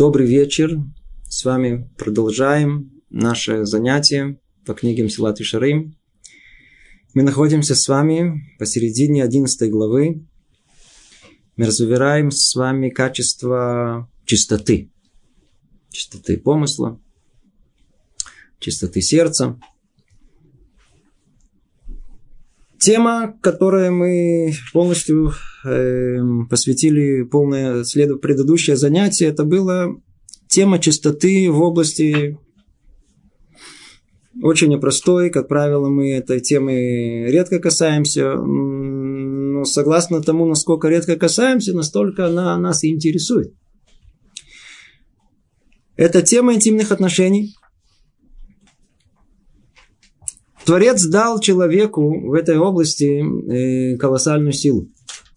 Добрый вечер. С вами продолжаем наше занятие по книге Мсилат и Шарим. Мы находимся с вами посередине 11 главы. Мы разбираем с вами качество чистоты. Чистоты помысла, чистоты сердца. Тема, которой мы полностью э, посвятили полное след... предыдущее занятие, это было тема чистоты в области очень непростой. Как правило, мы этой темы редко касаемся. Но согласно тому, насколько редко касаемся, настолько она нас и интересует. Это тема интимных отношений. Творец дал человеку в этой области э, колоссальную силу,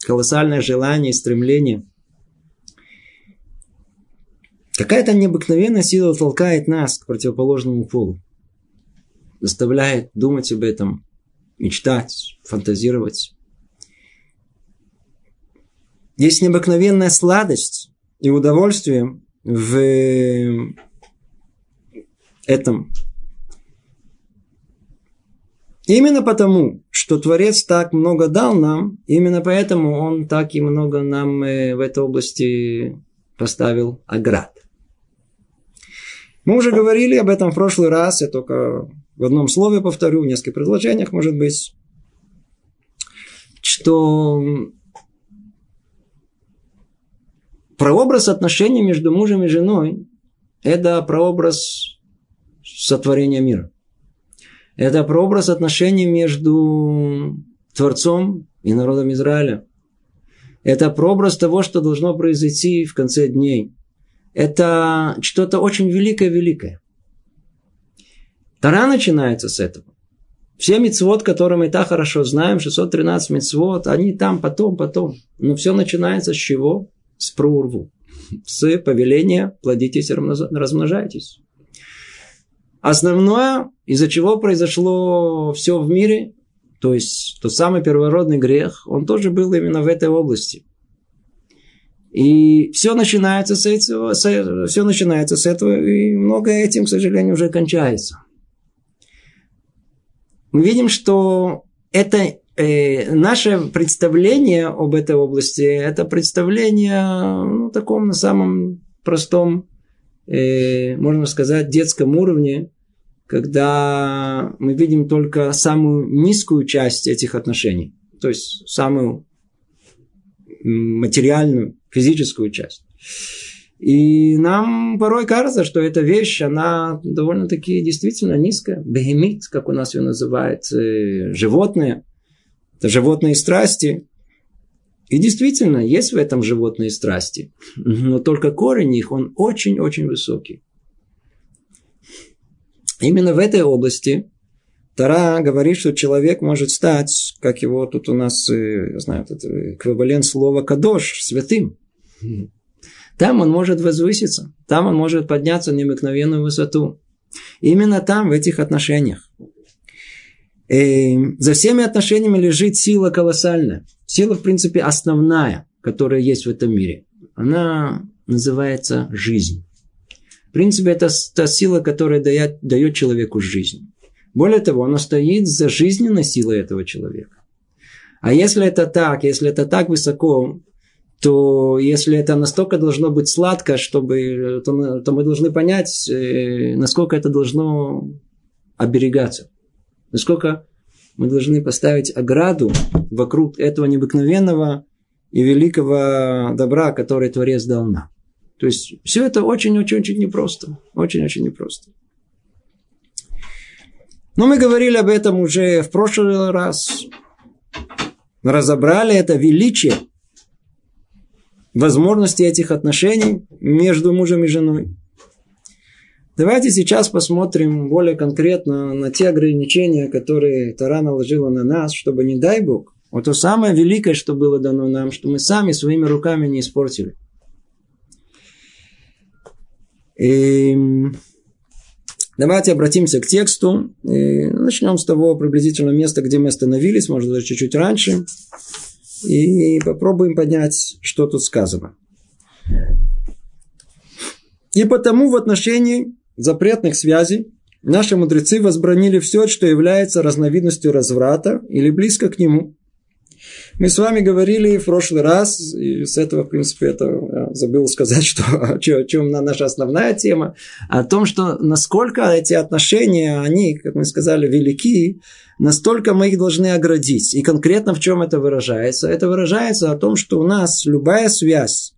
колоссальное желание и стремление. Какая-то необыкновенная сила толкает нас к противоположному полу, заставляет думать об этом, мечтать, фантазировать. Есть необыкновенная сладость и удовольствие в этом Именно потому, что Творец так много дал нам, именно поэтому Он так и много нам э, в этой области поставил оград. Мы уже говорили об этом в прошлый раз, я только в одном слове повторю, в нескольких предложениях, может быть, что прообраз отношений между мужем и женой – это прообраз сотворения мира. Это прообраз отношений между Творцом и народом Израиля. Это прообраз того, что должно произойти в конце дней. Это что-то очень великое-великое. Тара начинается с этого. Все мецвод, которые мы так хорошо знаем, 613 мецвод, они там потом, потом. Но все начинается с чего? С проурву. С повеления плодитесь размножайтесь. Основное, из-за чего произошло все в мире, то есть тот самый первородный грех, он тоже был именно в этой области. И все начинается с этого, все начинается с этого, и многое этим, к сожалению, уже кончается. Мы видим, что это э, наше представление об этой области, это представление ну, таком на самом простом, э, можно сказать, детском уровне, когда мы видим только самую низкую часть этих отношений, то есть самую материальную, физическую часть. И нам порой кажется, что эта вещь, она довольно-таки действительно низкая. Бегемит, как у нас ее называют, э, животные. Это животные страсти. И действительно, есть в этом животные страсти. Но только корень их, он очень-очень высокий. Именно в этой области Тара говорит, что человек может стать, как его тут у нас, э, я знаю, это эквивалент слова «кадош», святым. Там он может возвыситься, там он может подняться на необыкновенную высоту. Именно там, в этих отношениях. И э, за всеми отношениями лежит сила колоссальная. Сила, в принципе, основная, которая есть в этом мире. Она называется жизнь. В принципе, это та сила, которая дает, дает человеку жизнь. Более того, она стоит за жизненной силой этого человека. А если это так, если это так высоко, то если это настолько должно быть сладко, чтобы, то, то мы должны понять, э, насколько это должно оберегаться. Насколько мы должны поставить ограду вокруг этого необыкновенного и великого добра, который Творец дал нам. То есть все это очень-очень-очень непросто. Очень-очень непросто. Но мы говорили об этом уже в прошлый раз. Разобрали это величие возможности этих отношений между мужем и женой. Давайте сейчас посмотрим более конкретно на те ограничения, которые Тара наложила на нас, чтобы, не дай Бог, вот то самое великое, что было дано нам, что мы сами своими руками не испортили. И давайте обратимся к тексту. И начнем с того приблизительно места, где мы остановились, может даже чуть-чуть раньше. И попробуем понять, что тут сказано. И потому в отношении запретных связей наши мудрецы возбранили все, что является разновидностью разврата или близко к нему. Мы с вами говорили в прошлый раз, и с этого, в принципе, это я забыл сказать, что, о чем наша основная тема, о том, что насколько эти отношения, они, как мы сказали, велики, настолько мы их должны оградить. И конкретно в чем это выражается? Это выражается о том, что у нас любая связь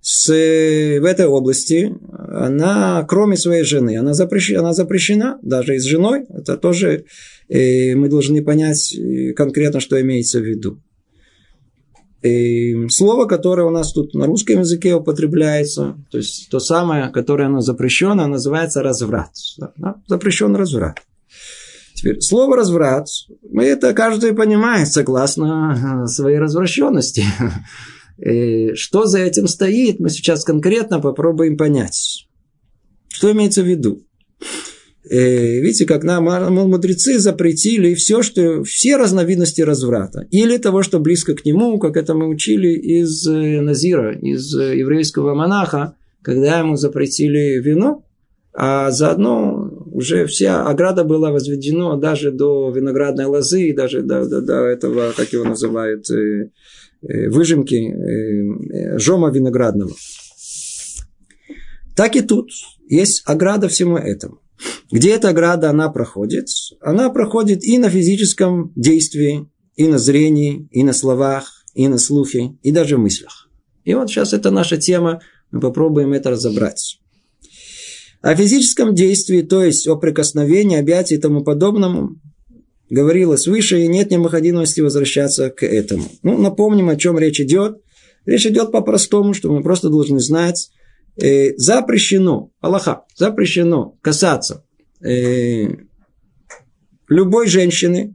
с, в этой области, она, кроме своей жены, она запрещена, она запрещена даже и с женой. Это тоже э, мы должны понять э, конкретно, что имеется в виду. И слово, которое у нас тут на русском языке употребляется, то есть то самое, которое оно запрещено, называется разврат. Да? Запрещен разврат. Теперь, слово разврат, мы это каждый понимает согласно своей развращенности. И что за этим стоит, мы сейчас конкретно попробуем понять. Что имеется в виду? Э, видите, как нам мудрецы запретили все, что, все разновидности разврата. Или того, что близко к нему, как это мы учили из э, Назира, из э, еврейского монаха, когда ему запретили вино, а заодно уже вся ограда была возведена даже до виноградной лозы, даже до, до, до этого, как его называют, выжимки жома виноградного. Так и тут есть ограда всему этому. Где эта ограда она проходит? Она проходит и на физическом действии, и на зрении, и на словах, и на слухе, и даже в мыслях. И вот сейчас это наша тема, мы попробуем это разобрать. О физическом действии, то есть о прикосновении, объятии и тому подобному, говорилось выше, и нет необходимости возвращаться к этому. Ну, напомним, о чем речь идет. Речь идет по-простому, что мы просто должны знать, э, запрещено, Аллаха, запрещено касаться э, любой женщины,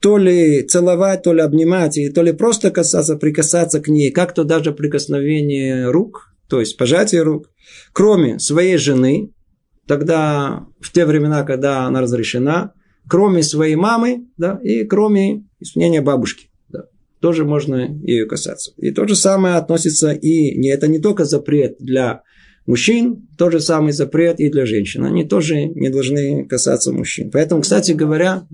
то ли целовать, то ли обнимать, и то ли просто касаться, прикасаться к ней, как-то даже прикосновение рук, то есть пожатие рук, кроме своей жены, тогда в те времена, когда она разрешена, кроме своей мамы, да, и кроме исполнения бабушки тоже можно ее касаться. И то же самое относится и не, это не только запрет для мужчин, тот же самый запрет и для женщин. Они тоже не должны касаться мужчин. Поэтому, кстати говоря,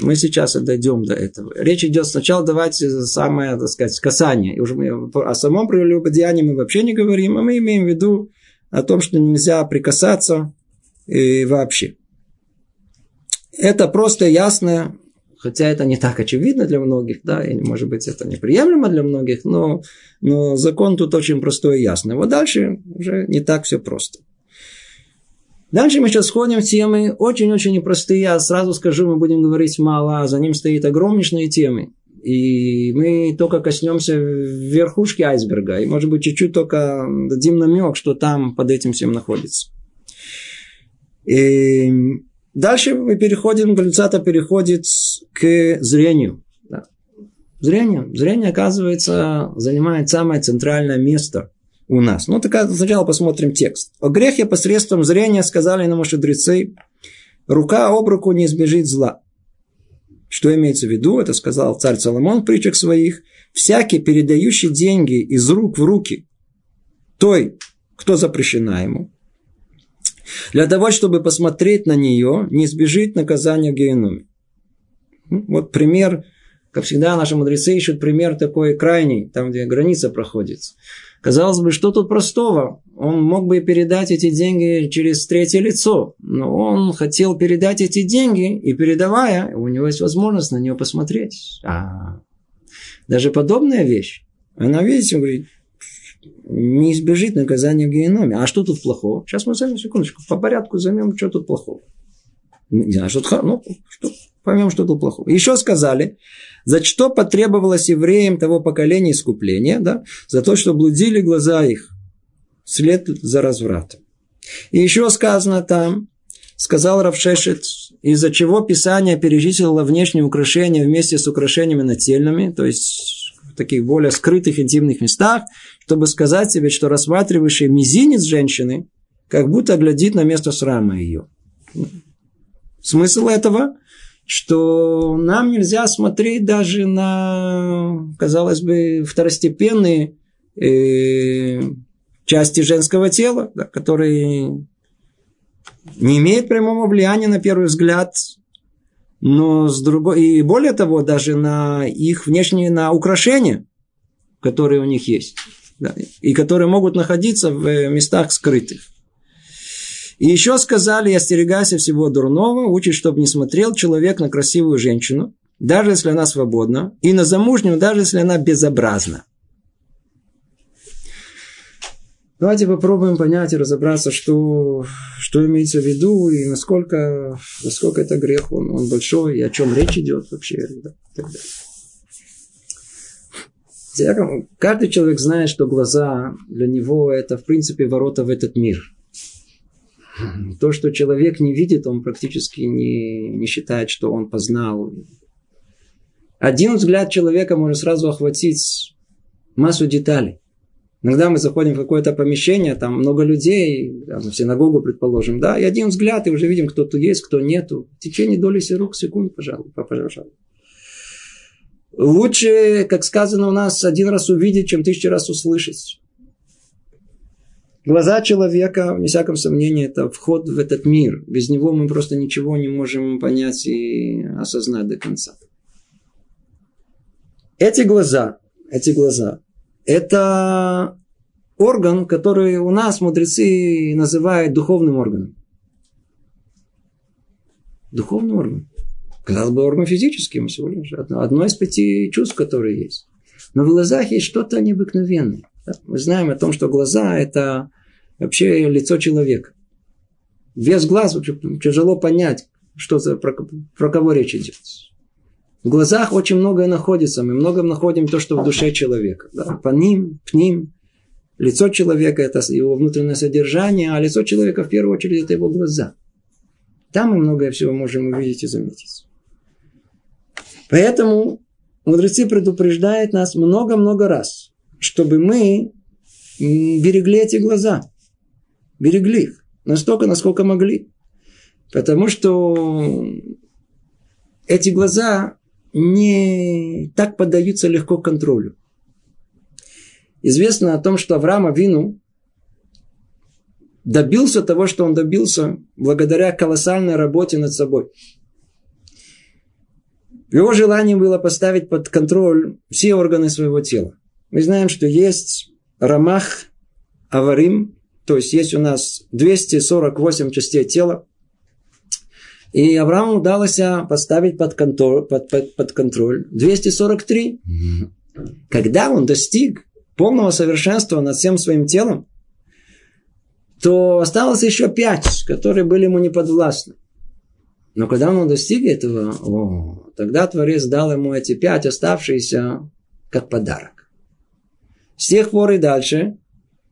мы сейчас дойдем до этого. Речь идет сначала давайте самое, так сказать, касание. И уже мы о самом прелюбодеянии мы вообще не говорим, а мы имеем в виду о том, что нельзя прикасаться и вообще. Это просто ясно Хотя это не так очевидно для многих, да, и может быть это неприемлемо для многих, но, но закон тут очень простой и ясный. Вот дальше уже не так все просто. Дальше мы сейчас сходим в темы очень-очень непростые. Я сразу скажу, мы будем говорить мало, а за ним стоит огромнейшие темы. И мы только коснемся верхушки айсберга. И, может быть, чуть-чуть только дадим намек, что там под этим всем находится. И Дальше мы переходим, Галицата переходит к зрению. Да. Зрение. Зрение, оказывается, занимает самое центральное место у нас. Ну, так сначала посмотрим текст. О грехе посредством зрения сказали нам мудрецы, рука об руку не избежит зла. Что имеется в виду? Это сказал царь Соломон в притчах своих. Всякий, передающий деньги из рук в руки той, кто запрещена ему, для того, чтобы посмотреть на нее, не избежит наказания в геноме. Ну, вот пример, как всегда, наши мудрецы ищут пример такой крайний, там, где граница проходит. Казалось бы, что тут простого? Он мог бы передать эти деньги через третье лицо, но он хотел передать эти деньги, и передавая, у него есть возможность на нее посмотреть. А даже подобная вещь, она, видите, говорит, не избежит наказания в геноме. А что тут плохого? Сейчас мы займем секундочку, по порядку займем, что тут плохого. Не знаю, что, ну, что, поймем, что тут плохого. Еще сказали, за что потребовалось евреям того поколения искупления, да, за то, что блудили глаза их, след за развратом. И еще сказано там, сказал Равшешет, из-за чего Писание перечислило внешние украшения вместе с украшениями нательными, то есть в таких более скрытых интимных местах, чтобы сказать себе, что рассматривающий мизинец женщины, как будто глядит на место срама ее. Смысл этого, что нам нельзя смотреть даже на, казалось бы, второстепенные э, части женского тела, да, которые не имеют прямого влияния на первый взгляд, но с другой, и более того, даже на их внешние, на украшения, которые у них есть, да, и которые могут находиться в местах скрытых. И еще сказали, остерегайся всего дурного, учит, чтобы не смотрел человек на красивую женщину, даже если она свободна, и на замужнюю, даже если она безобразна. Давайте попробуем понять и разобраться, что, что имеется в виду и насколько, насколько это грех, он, он большой, и о чем речь идет вообще. Да, так далее. Каждый человек знает, что глаза для него это, в принципе, ворота в этот мир. То, что человек не видит, он практически не, не считает, что он познал. Один взгляд человека может сразу охватить массу деталей. Иногда мы заходим в какое-то помещение, там много людей, в синагогу, предположим, да, и один взгляд, и уже видим, кто тут есть, кто нету. В течение доли рук, секунд, пожалуйста, пожалуйста. Лучше, как сказано у нас, один раз увидеть, чем тысячу раз услышать. Глаза человека, вне всяком сомнении, это вход в этот мир. Без него мы просто ничего не можем понять и осознать до конца. Эти глаза, эти глаза, это орган, который у нас мудрецы называют духовным органом. Духовный орган. Казалось бы, орган физический, всего лишь одно из пяти чувств, которые есть. Но в глазах есть что-то необыкновенное. Мы знаем о том, что глаза – это вообще лицо человека. Без глаз тяжело понять, что за, про, про кого речь идет. В глазах очень многое находится. Мы много находим то, что в душе человека. Да? По ним, к ним. Лицо человека – это его внутреннее содержание, а лицо человека в первую очередь – это его глаза. Там мы многое всего можем увидеть и заметить. Поэтому мудрецы предупреждают нас много-много раз, чтобы мы берегли эти глаза. Берегли их настолько, насколько могли. Потому что эти глаза не так поддаются легко контролю. Известно о том, что Авраам Вину добился того, что он добился благодаря колоссальной работе над собой. Его желанием было поставить под контроль все органы своего тела. Мы знаем, что есть рамах, аварим, то есть есть у нас 248 частей тела, и Аврааму удалось поставить под контроль, под, под, под контроль 243. Когда он достиг полного совершенства над всем своим телом, то осталось еще пять, которые были ему неподвластны. Но когда он достиг этого, о, тогда Творец дал ему эти пять оставшиеся как подарок. С тех пор и дальше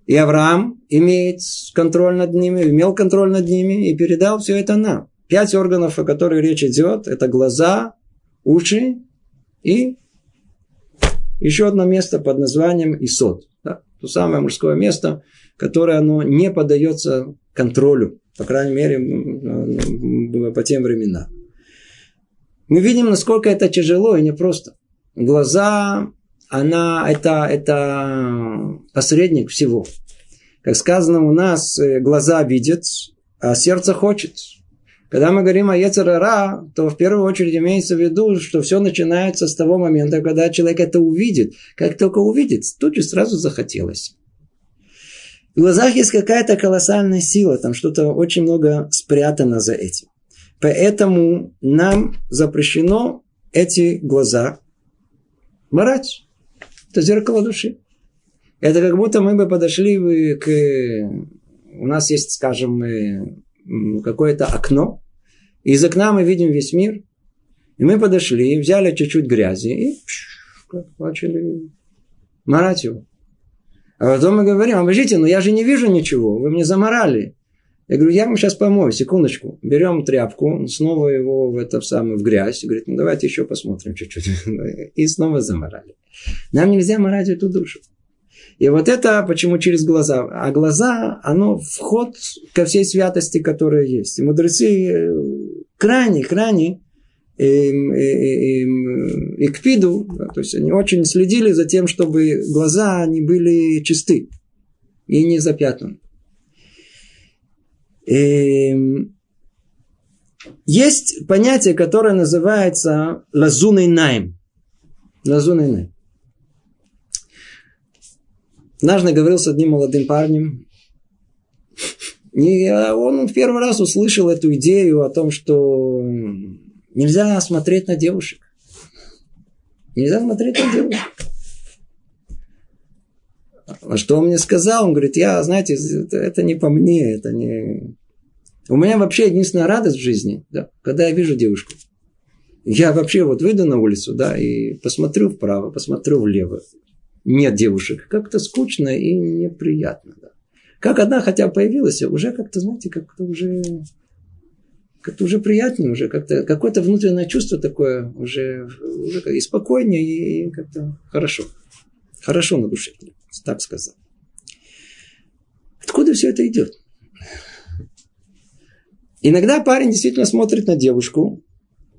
и Авраам имеет контроль над ними, имел контроль над ними и передал все это нам. Пять органов, о которых речь идет, это глаза, уши и еще одно место под названием Исод. Да? То самое мужское место, которое оно не поддается контролю, по крайней мере, по тем временам. Мы видим, насколько это тяжело и непросто. Глаза, она, это, это посредник всего. Как сказано у нас, э, глаза видят, а сердце хочет. Когда мы говорим о Ецерара, то в первую очередь имеется в виду, что все начинается с того момента, когда человек это увидит. Как только увидит, тут же сразу захотелось. В глазах есть какая-то колоссальная сила, там что-то очень много спрятано за этим. Поэтому нам запрещено эти глаза марать. Это зеркало души. Это как будто мы бы подошли к... У нас есть, скажем, какое-то окно. И из окна мы видим весь мир. И мы подошли, взяли чуть-чуть грязи и начали марать его. А потом мы говорим, обождите, но я же не вижу ничего, вы мне заморали. Я говорю, я вам сейчас помою, секундочку. Берем тряпку, снова его в это в самое в грязь. И говорит, ну давайте еще посмотрим чуть-чуть. И снова заморали. Нам нельзя морать эту душу. И вот это почему через глаза. А глаза, оно вход ко всей святости, которая есть. И мудрецы крайне, крайне Икпиду, да, то есть они очень следили за тем, чтобы глаза они были чисты и не запятнаны. Есть понятие, которое называется лазуный найм. Лазуный найм. Однажды говорил с одним молодым парнем, и он в первый раз услышал эту идею о том, что нельзя смотреть на девушек. Нельзя смотреть на девушек. А что он мне сказал? Он говорит, я, знаете, это не по мне, это не... У меня вообще единственная радость в жизни, да, когда я вижу девушку. Я вообще вот выйду на улицу, да, и посмотрю вправо, посмотрю влево. Нет девушек. Как-то скучно и неприятно, да. Как одна хотя появилась, уже как-то, знаете, как-то уже как-то уже приятнее, уже как-то какое-то внутреннее чувство такое, уже, уже и спокойнее, и как-то хорошо. Хорошо на душе, так сказать. Откуда все это идет? Иногда парень действительно смотрит на девушку,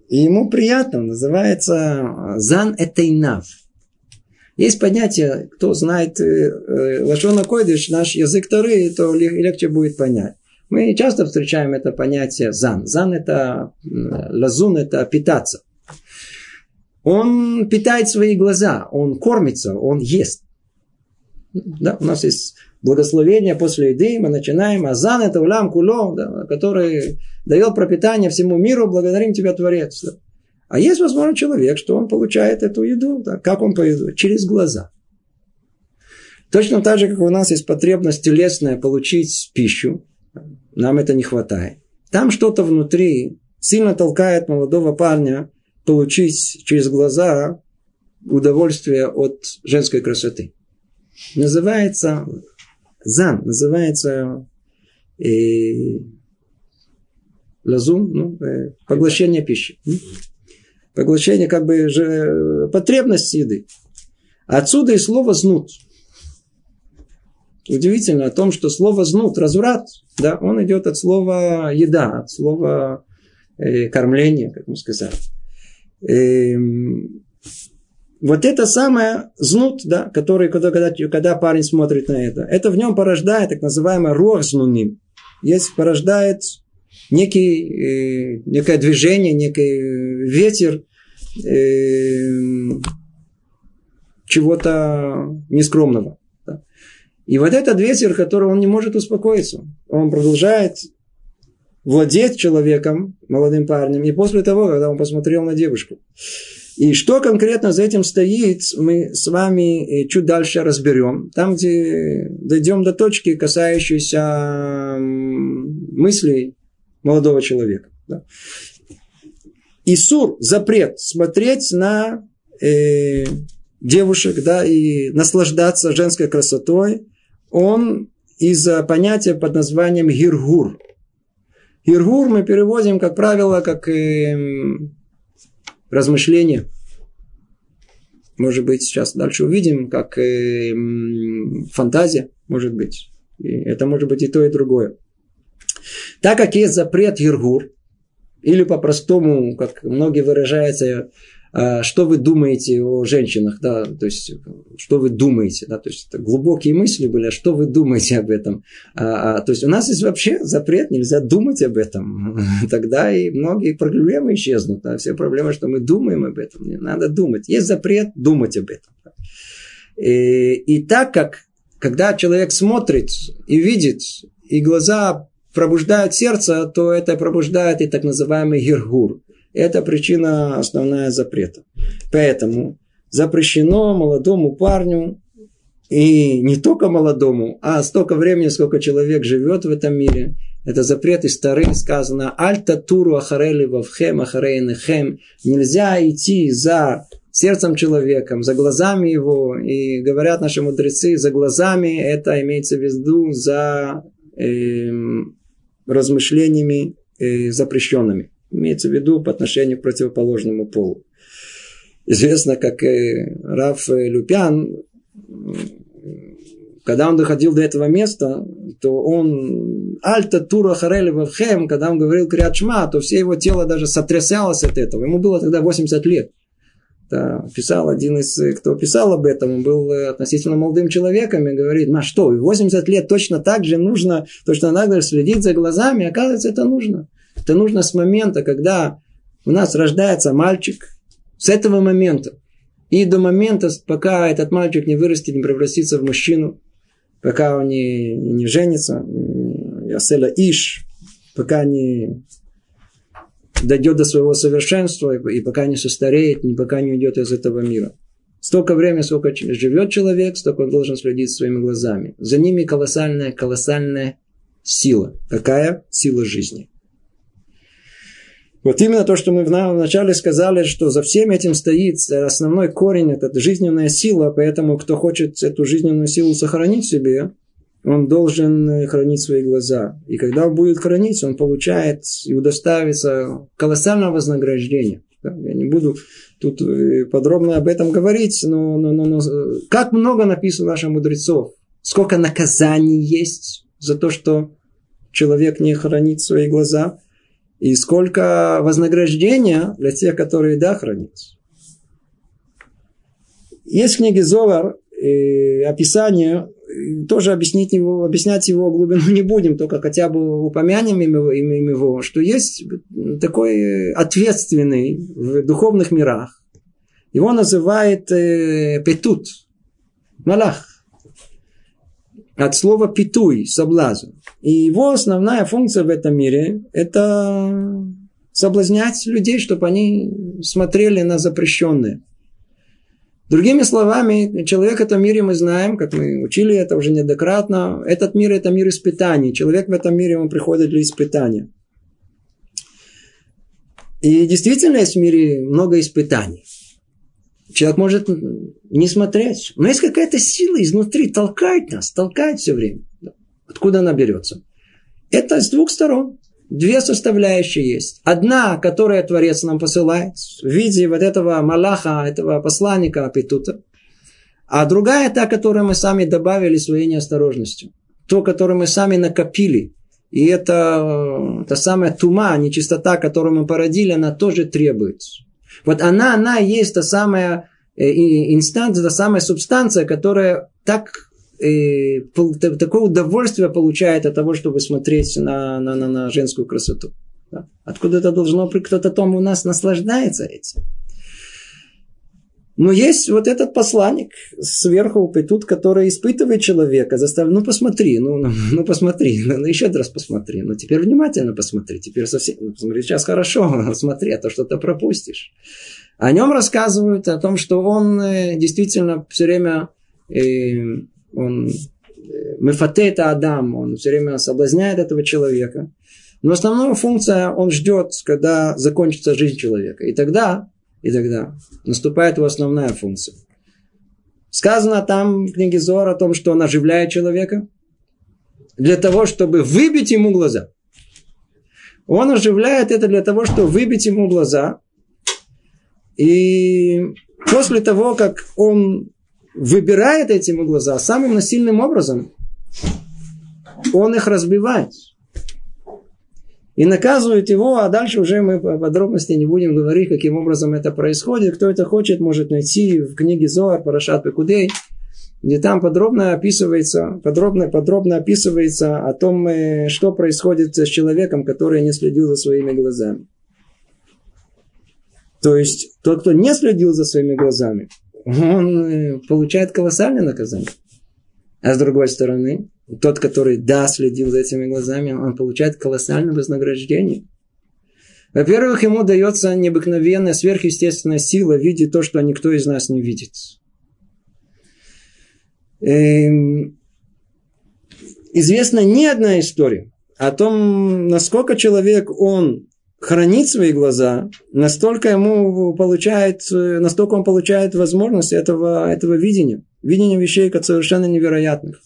и ему приятно, называется зан этейнав. Есть понятие, кто знает э, э, Лашона Койдыш, наш язык Тары, то легче будет понять. Мы часто встречаем это понятие зан. Зан это, лазун это питаться. Он питает свои глаза, он кормится, он ест. Да, у нас есть благословение после еды, мы начинаем, азан это улам куло, да, который дает пропитание всему миру, благодарим тебя, Творец. Да. А есть, возможно, человек, что он получает эту еду. Да, как он поедет? Через глаза. Точно так же, как у нас есть потребность телесная получить пищу, нам это не хватает. Там что-то внутри сильно толкает молодого парня получить через глаза удовольствие от женской красоты. Называется зан, называется э, лазун, ну, э, поглощение пищи. Поглощение как бы же потребность еды. Отсюда и слово знут. Удивительно о том, что слово знут, разврат, да, он идет от слова еда, от слова э, кормление, как мы сказали. Э, вот это самое знут, да, который, когда, когда, когда парень смотрит на это, это в нем порождает так называемый рух знуним. Есть, порождает некий, э, некое движение, некий ветер э, чего-то нескромного. Да. И вот этот ветер, который он не может успокоиться, он продолжает владеть человеком, молодым парнем, и после того, когда он посмотрел на девушку. И что конкретно за этим стоит, мы с вами э, чуть дальше разберем. Там, где дойдем до точки, касающейся мыслей молодого человека. Да. Исур, запрет, смотреть на э, девушек, да, и наслаждаться женской красотой, он из-за понятия под названием гиргур. Гиргур мы переводим, как правило, как э, размышление. Может быть, сейчас дальше увидим, как э, фантазия, может быть. И это может быть и то, и другое. Так как есть запрет Иргур, или по-простому, как многие выражаются, что вы думаете о женщинах, да, то есть, что вы думаете, да, то есть, это глубокие мысли были, а что вы думаете об этом. А, а, то есть, у нас есть вообще запрет, нельзя думать об этом. Тогда и многие проблемы исчезнут, да, все проблемы, что мы думаем об этом, не надо думать. Есть запрет думать об этом. И, и так как, когда человек смотрит и видит, и глаза пробуждает сердце, то это пробуждает и так называемый гиргур. Это причина основная запрета. Поэтому запрещено молодому парню и не только молодому, а столько времени, сколько человек живет в этом мире. Это запрет из Тары сказано «Альта туру ахарели вавхем ахарейнехем». Нельзя идти за сердцем человеком, за глазами его. И говорят наши мудрецы, за глазами это имеется в виду за эм, размышлениями э, запрещенными. Имеется в виду по отношению к противоположному полу. Известно, как Раф Люпян, когда он доходил до этого места, то он Альта Тура Харели Вавхем, когда он говорил Криачма, то все его тело даже сотрясалось от этого. Ему было тогда 80 лет. Это писал один из, кто писал об этом, он был относительно молодым человеком и говорит, ну что, 80 лет точно так же нужно, точно надо следить за глазами, оказывается, это нужно. Это нужно с момента, когда у нас рождается мальчик, с этого момента и до момента, пока этот мальчик не вырастет, не превратится в мужчину, пока он не, не женится, Яселя Иш, пока не дойдет до своего совершенства, и пока не состареет, и пока не уйдет из этого мира. Столько времени, сколько живет человек, столько он должен следить своими глазами. За ними колоссальная, колоссальная сила. Какая? Сила жизни. Вот именно то, что мы вначале сказали, что за всем этим стоит основной корень, это жизненная сила, поэтому кто хочет эту жизненную силу сохранить себе, он должен хранить свои глаза. И когда он будет хранить, он получает и удоставится колоссального вознаграждения. Я не буду тут э, подробно об этом говорить, но, но, но, но как много написано наших мудрецов, сколько наказаний есть за то, что человек не хранит свои глаза – и сколько вознаграждения для тех, которые да хранят. Есть в книге Зовар э, описание, тоже объяснить его, объяснять его глубину не будем, только хотя бы упомянем его, его, что есть такой ответственный в духовных мирах. Его называют э, Петут, Малах. От слова питуй, соблазн. И его основная функция в этом мире – это соблазнять людей, чтобы они смотрели на запрещенное. Другими словами, человек в этом мире мы знаем, как мы учили это уже неоднократно, этот мир – это мир испытаний. Человек в этом мире, он приходит для испытания. И действительно есть в мире много испытаний. Человек может не смотреть. Но есть какая-то сила изнутри, толкает нас, толкает все время. Откуда она берется? Это с двух сторон. Две составляющие есть. Одна, которая Творец нам посылает в виде вот этого Малаха, этого посланника Апитута. А другая та, которую мы сами добавили своей неосторожностью. То, которую мы сами накопили. И это та самая тума, нечистота, которую мы породили, она тоже требуется. Вот она, она есть та самая э, инстанция, та самая субстанция, которая так э, такое удовольствие получает от того, чтобы смотреть на, на, на, на женскую красоту. Да? Откуда это должно быть? Кто-то там у нас наслаждается этим. Но есть вот этот посланник сверху, тут, который испытывает человека, заставляет, ну посмотри, ну, ну, ну посмотри, ну, ну еще раз посмотри, ну теперь внимательно посмотри, теперь совсем, ну, посмотри, сейчас хорошо, смотри, а то что-то пропустишь. О нем рассказывают, о том, что он э, действительно все время э, он э, мефате это Адам, он все время соблазняет этого человека. Но основная функция, он ждет, когда закончится жизнь человека. И тогда, и тогда наступает его основная функция. Сказано там в книге Зор о том, что он оживляет человека для того, чтобы выбить ему глаза. Он оживляет это для того, чтобы выбить ему глаза. И после того, как он выбирает эти ему глаза самым насильным образом, он их разбивает. И наказывает его, а дальше уже мы по подробности не будем говорить, каким образом это происходит. Кто это хочет, может найти в книге Зоар, Парашат Пекудей, где там подробно описывается, подробно, подробно описывается о том, э, что происходит с человеком, который не следил за своими глазами. То есть, тот, кто не следил за своими глазами, он э, получает колоссальное наказание. А с другой стороны, тот, который да, следил за этими глазами, он получает колоссальное вознаграждение. Во-первых, ему дается необыкновенная сверхъестественная сила видеть то, что никто из нас не видит. Эм, известна не одна история о том, насколько человек, он хранит свои глаза, настолько ему получает, настолько он получает возможность этого, этого видения. Видения вещей как совершенно невероятных.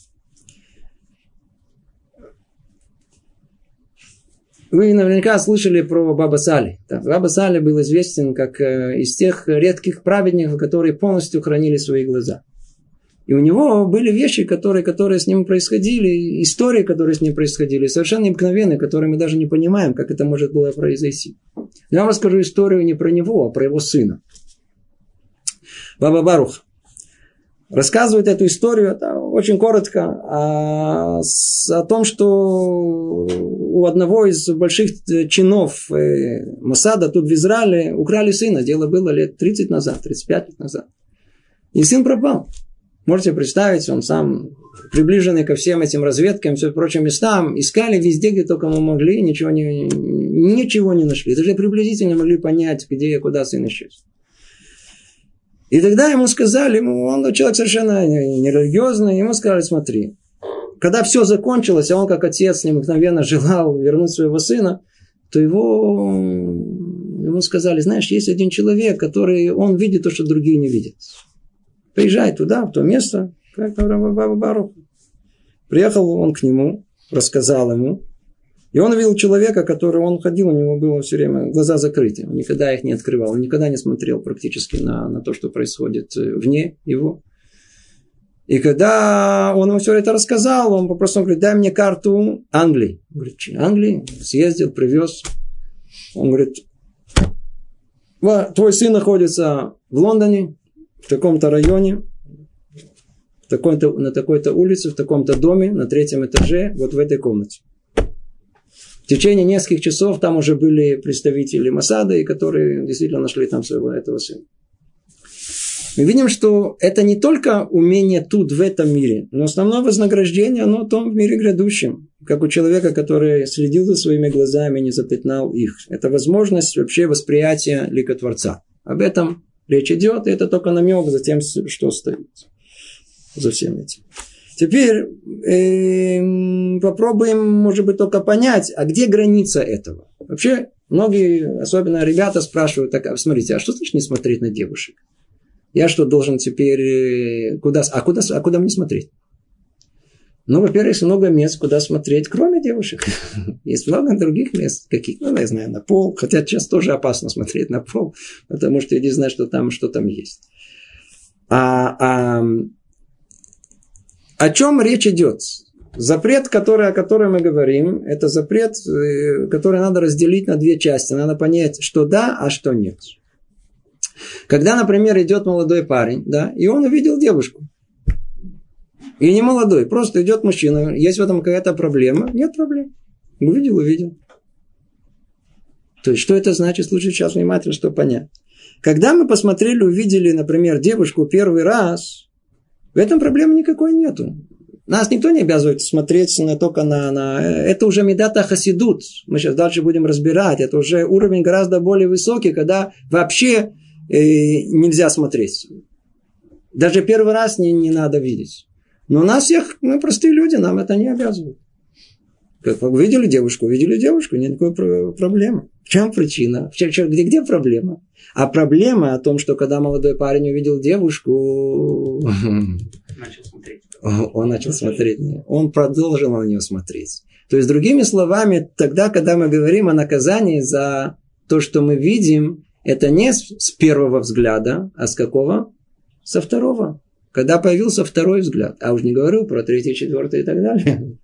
Вы наверняка слышали про Баба Сали. Да, Баба Сали был известен как э, из тех редких праведников, которые полностью хранили свои глаза. И у него были вещи, которые, которые с ним происходили, истории, которые с ним происходили, совершенно необыкновенные, которые мы даже не понимаем, как это может было произойти. Я вам расскажу историю не про него, а про его сына. Баба Барух рассказывает эту историю, это очень коротко, о, о том, что у одного из больших чинов э, Масада тут в Израиле украли сына. Дело было лет 30 назад, 35 лет назад. И сын пропал. Можете представить, он сам приближенный ко всем этим разведкам, все прочим местам, искали везде, где только мы могли, ничего не, ничего не нашли. Даже приблизительно могли понять, где и куда сын исчез. И тогда ему сказали, он человек совершенно нерелигиозный, ему сказали, смотри, когда все закончилось, а он как отец необыкновенно желал вернуть своего сына, то его, ему сказали, знаешь, есть один человек, который, он видит то, что другие не видят. Приезжай туда, в то место, как Баба Барух. Приехал он к нему, рассказал ему. И он видел человека, который он ходил, у него было все время глаза закрыты. Он никогда их не открывал, он никогда не смотрел практически на, на то, что происходит э, вне его. И когда он ему все это рассказал, он попросил, он говорит, дай мне карту Англии. Он говорит, Англии? Съездил, привез. Он говорит, твой сын находится в Лондоне, в таком-то районе, в такой-то, на такой-то улице, в таком-то доме, на третьем этаже, вот в этой комнате. В течение нескольких часов там уже были представители Масада, которые действительно нашли там своего этого сына. Мы видим, что это не только умение тут, в этом мире, но основное вознаграждение, оно в том в мире грядущем. Как у человека, который следил за своими глазами, не запятнал их. Это возможность вообще восприятия лика Творца. Об этом речь идет, и это только намек за тем, что стоит за всем этим. Теперь э, попробуем, может быть, только понять, а где граница этого? Вообще, многие, особенно ребята, спрашивают, так, а, смотрите, а что значит не смотреть на девушек? Я что, должен теперь э, куда, а куда, а куда мне смотреть? Ну, во-первых, много мест, куда смотреть, кроме девушек. Есть много других мест, каких, ну, я знаю, на пол. Хотя сейчас тоже опасно смотреть на пол, потому что я не знаю, что там, что там есть. А, а, о чем речь идет? Запрет, который, о котором мы говорим, это запрет, э, который надо разделить на две части. Надо понять, что да, а что нет. Когда, например, идет молодой парень, да, и он увидел девушку, и не молодой, просто идет мужчина. Есть в этом какая-то проблема? Нет проблем. Увидел, увидел. То есть, что это значит? Лучше сейчас внимательно, чтобы понять. Когда мы посмотрели, увидели, например, девушку первый раз, в этом проблемы никакой нету. Нас никто не обязывает смотреть на, только на, на... Это уже медата хасидут. Мы сейчас дальше будем разбирать. Это уже уровень гораздо более высокий, когда вообще э, нельзя смотреть. Даже первый раз не, не надо видеть. Но нас всех, мы простые люди, нам это не обязывают. Как вы видели девушку, увидели девушку, нет никакой проблемы. В чем причина? В чем, где, где проблема? А проблема о том, что когда молодой парень увидел девушку, начал смотреть. он начал смотреть, он продолжил на нее смотреть. То есть, другими словами, тогда, когда мы говорим о наказании за то, что мы видим, это не с первого взгляда, а с какого? Со второго когда появился второй взгляд. А уж не говорю про третий, четвертый и так далее.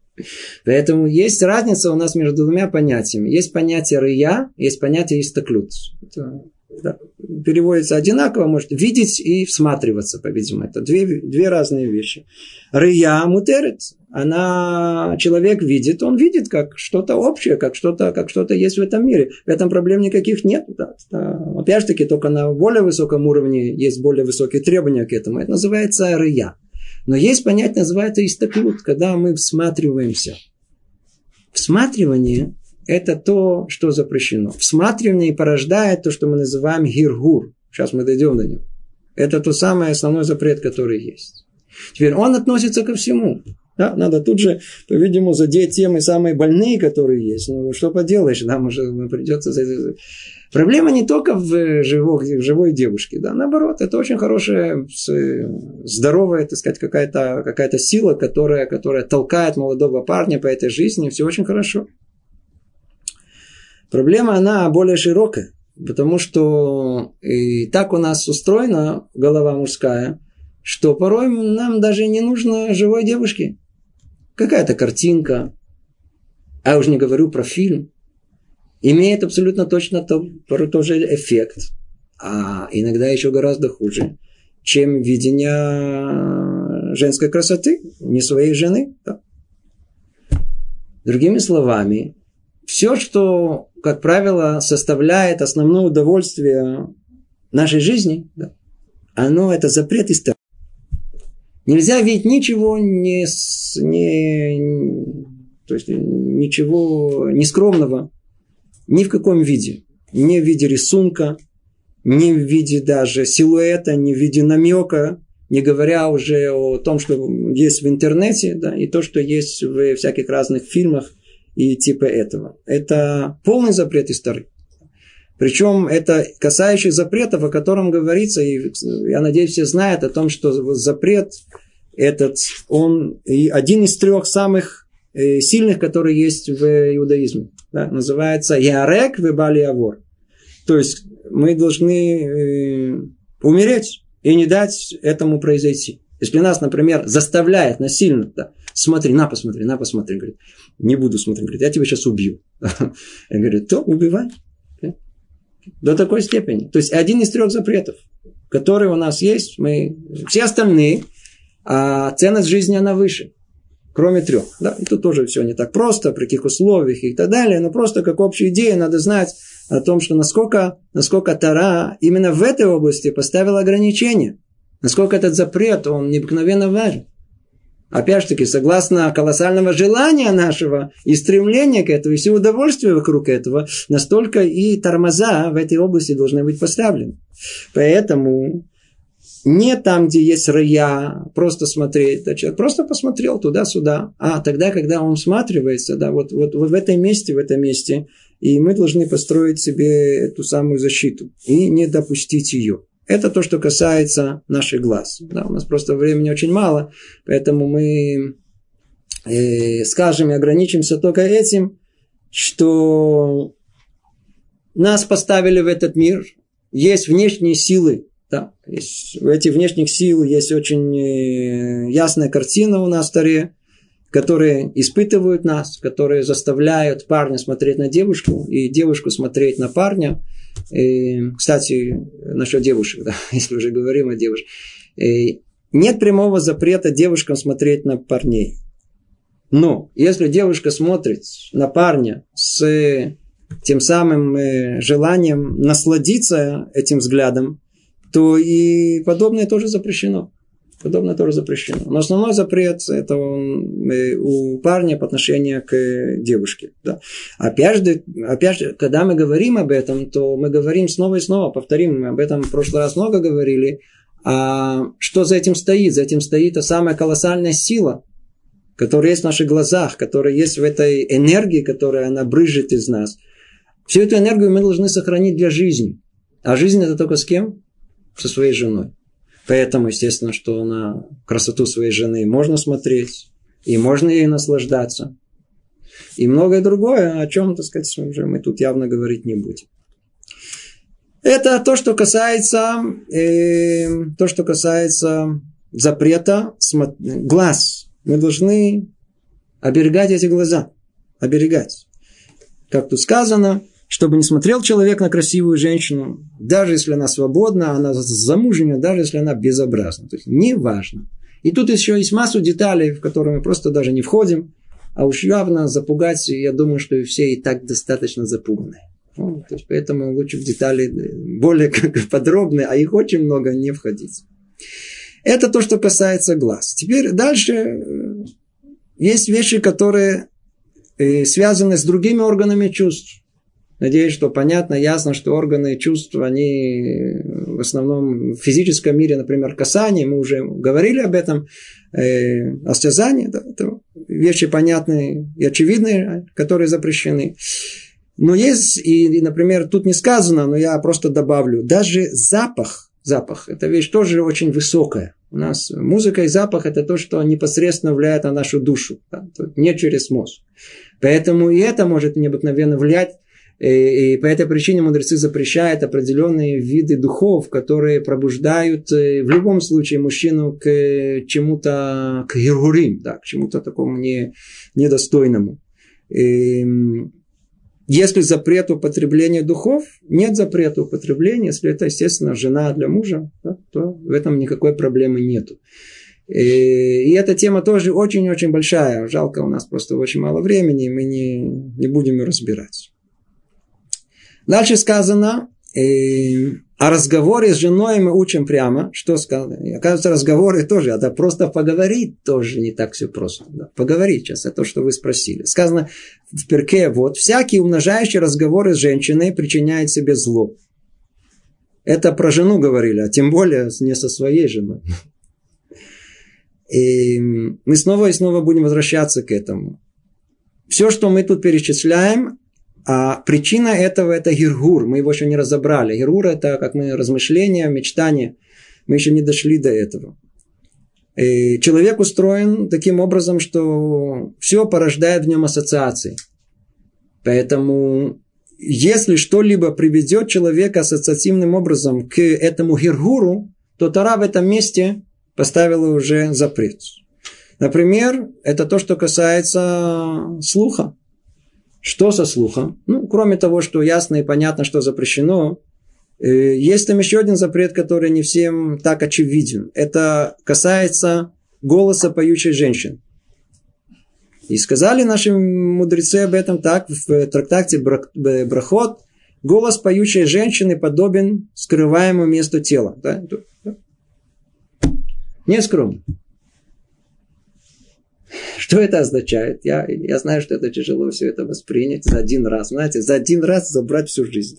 Поэтому есть разница у нас между двумя понятиями. Есть понятие рыя, есть понятие истаклют. Это, да, переводится одинаково, может видеть и всматриваться, по-видимому. Это две, две разные вещи. Рыя мутерет. Она, человек видит, он видит как что-то общее, как что-то, как что-то есть в этом мире. В этом проблем никаких нет. Да. Опять же таки, только на более высоком уровне есть более высокие требования к этому. Это называется рыя. Но есть понятие, называется истаклют, когда мы всматриваемся. Всматривание – это то, что запрещено. Всматривание порождает то, что мы называем гиргур. Сейчас мы дойдем до него. Это тот самый основной запрет, который есть. Теперь он относится ко всему. Да, надо тут же, по-видимому, задеть темы самые больные, которые есть. Ну, что поделаешь, нам уже придется... Проблема не только в живой, в живой девушке, да, наоборот, это очень хорошая, здоровая, так сказать, какая-то какая сила, которая, которая толкает молодого парня по этой жизни, все очень хорошо. Проблема, она более широкая, потому что и так у нас устроена голова мужская, что порой нам даже не нужно живой девушки. Какая-то картинка, а уж не говорю про фильм, имеет абсолютно точно то, тот же эффект, а иногда еще гораздо хуже, чем видение женской красоты, не своей жены. Да. Другими словами, все, что, как правило, составляет основное удовольствие нашей жизни, да, оно это запрет и страх. Нельзя видеть ничего не, не, то есть ничего нескромного ни в каком виде. Ни в виде рисунка, ни в виде даже силуэта, ни в виде намека, не говоря уже о том, что есть в интернете, да, и то, что есть в всяких разных фильмах и типа этого. Это полный запрет истории. Причем это касающий запретов, о котором говорится, и я надеюсь, все знают о том, что запрет этот, он один из трех самых сильных, которые есть в иудаизме. Да, называется Ярек Вебали Авор. То есть мы должны э, умереть и не дать этому произойти. Если нас, например, заставляет насильно, да, смотри, на, посмотри, на, посмотри, говорит, не буду смотреть, говорит, я тебя сейчас убью. Я говорю, то убивай. До такой степени. То есть один из трех запретов, которые у нас есть, мы, все остальные, а ценность жизни она выше. Кроме трех. Да? И тут тоже все не так просто, при каких условиях и так далее. Но просто как общую идею надо знать о том, что насколько, насколько Тара именно в этой области поставила ограничения. Насколько этот запрет, он необыкновенно важен. Опять же таки, согласно колоссального желания нашего и стремления к этому, и все удовольствия вокруг этого, настолько и тормоза в этой области должны быть поставлены. Поэтому не там, где есть рая, просто смотреть. Да, человек просто посмотрел туда-сюда. А тогда, когда он всматривается, да, вот, вот, вот в этом месте, в этом месте, и мы должны построить себе эту самую защиту и не допустить ее. Это то, что касается наших глаз. Да, у нас просто времени очень мало, поэтому мы э, скажем и ограничимся только этим, что нас поставили в этот мир, есть внешние силы, да, есть, в этих внешних сил есть очень э, ясная картина у нас в Таре, которые испытывают нас, которые заставляют парня смотреть на девушку и девушку смотреть на парня. И, кстати, насчет девушек, да, если уже говорим о девушках. И нет прямого запрета девушкам смотреть на парней. Но если девушка смотрит на парня с тем самым э, желанием насладиться этим взглядом, то и подобное тоже запрещено. Подобное тоже запрещено. Но основной запрет это э, у парня по отношению к девушке. Да. Опять, же, опять же, когда мы говорим об этом, то мы говорим снова и снова, повторим, мы об этом в прошлый раз много говорили, а что за этим стоит? За этим стоит та самая колоссальная сила, которая есть в наших глазах, которая есть в этой энергии, которая она брыжет из нас. Всю эту энергию мы должны сохранить для жизни. А жизнь это только с кем? Со своей женой. Поэтому, естественно, что на красоту своей жены можно смотреть, и можно ей наслаждаться. И многое другое, о чем, так сказать, уже мы тут явно говорить не будем. Это то, что касается, э, то, что касается запрета глаз. Мы должны оберегать эти глаза. Оберегать. Как тут сказано, чтобы не смотрел человек на красивую женщину, даже если она свободна, она замужняя, даже если она безобразна. То есть, неважно. И тут еще есть массу деталей, в которые мы просто даже не входим, а уж явно запугать, я думаю, что все и так достаточно запуганы. Ну, то есть, поэтому лучше в детали более подробные, а их очень много, не входить. Это то, что касается глаз. Теперь дальше э, есть вещи, которые э, связаны с другими органами чувств. Надеюсь, что понятно, ясно, что органы чувств, они в основном в физическом мире, например, касание, мы уже говорили об этом, э, осязание, да, это вещи понятные и очевидные, которые запрещены. Но есть, и, и, например, тут не сказано, но я просто добавлю, даже запах, запах, это вещь тоже очень высокая. У нас музыка и запах – это то, что непосредственно влияет на нашу душу, да, не через мозг. Поэтому и это может необыкновенно влиять И, и по этой причине мудрецы запрещают определенные виды духов, которые пробуждают э, в любом случае мужчину к чему-то, к гиргурим, да, к чему-то такому не, недостойному. И, если запрет употребления духов, нет запрета употребления, если это, естественно, жена для мужа, да, то в этом никакой проблемы нету. И, и эта тема тоже очень-очень большая. Жалко, у нас просто очень мало времени, и мы не, не будем ее разбирать. Дальше сказано, э, о разговоре с женой мы учим прямо. Что сказано? И, оказывается, разговоры тоже, это просто поговорить тоже не так все просто. Да. Поговорить сейчас, это то, что вы спросили. Сказано в перке, вот, всякий умножающий разговоры с женщиной причиняет себе зло. Это про жену говорили, а тем более не со своей женой. И мы снова и снова будем возвращаться к этому. Все, что мы тут перечисляем, а причина этого это гиргур. Мы его еще не разобрали. Гиргур это, как мы, размышления, мечтания. Мы еще не дошли до этого. И человек устроен таким образом, что все порождает в нем ассоциации. Поэтому, если что-либо приведет человека ассоциативным образом к этому гиргуру, то Тара в этом месте поставила уже запрет. Например, это то, что касается слуха. Что со слухом? Ну, кроме того, что ясно и понятно, что запрещено, э, есть там еще один запрет, который не всем так очевиден. Это касается голоса поющей женщин. И сказали наши мудрецы об этом так в трактате Брахот. Голос поющей женщины подобен скрываемому месту тела. Да? Не скромно. Что это означает? Я, я знаю, что это тяжело все это воспринять за один раз. Знаете, за один раз забрать всю жизнь.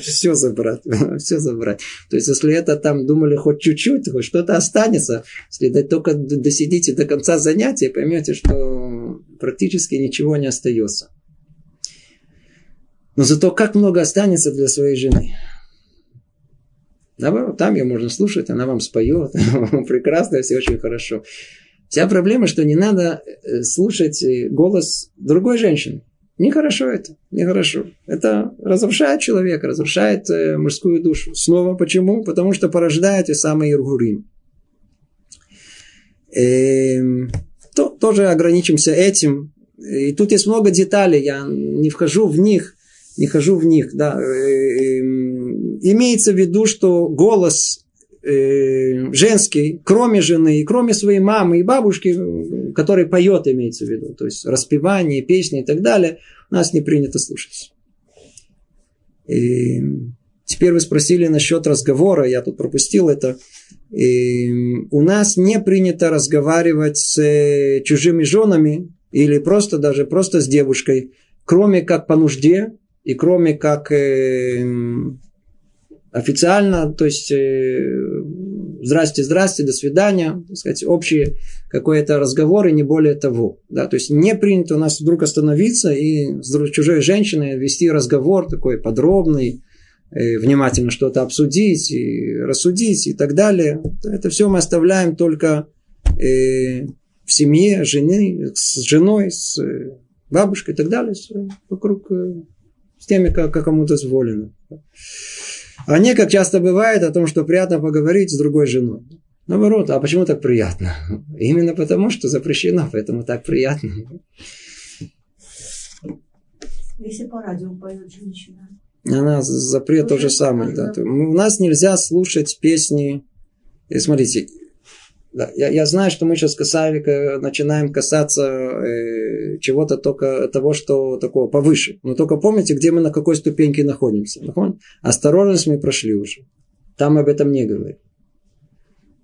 Все забрать. Все забрать. То есть, если это там думали хоть чуть-чуть, хоть что-то останется, если только досидите до конца занятия, поймете, что практически ничего не остается. Но зато как много останется для своей жены. Там ее можно слушать, она вам споет, прекрасно, все очень хорошо. Вся проблема, что не надо э, слушать э, голос другой женщины. Нехорошо это, нехорошо. Это разрушает человека, разрушает э, мужскую душу. Снова почему? Потому что порождает и самый Иргурим. Эм, то, тоже ограничимся этим. И тут есть много деталей, я не вхожу в них, не хожу в них. Да. Эм, имеется в виду, что голос э, женский, кроме жены, и кроме своей мамы и бабушки, который поет, имеется в виду, то есть распевание, песни и так далее, нас не принято слушать. И теперь вы спросили насчет разговора, я тут пропустил это. И у нас не принято разговаривать с э, чужими женами или просто даже просто с девушкой, кроме как по нужде и кроме как э, официально, то есть э, здрасте, здрасте, до свидания, так сказать, общие какой-то разговор и не более того. Да, то есть не принято у нас вдруг остановиться и с чужой женщиной вести разговор такой подробный, э, внимательно что-то обсудить и рассудить и так далее. Это все мы оставляем только э, в семье, жены, с женой, с бабушкой и так далее, вокруг с теми, как, как кому дозволено. А не, как часто бывает, о том, что приятно поговорить с другой женой. Наоборот, а почему так приятно? Именно потому, что запрещено, поэтому так приятно. Если по радио поет женщина. Она запрет то же самое. Да. У нас нельзя слушать песни. И смотрите, да, я, я знаю, что мы сейчас касали, начинаем касаться э, чего-то только того, что такого повыше. Но только помните, где мы на какой ступеньке находимся. Осторожность мы прошли уже. Там об этом не говорили.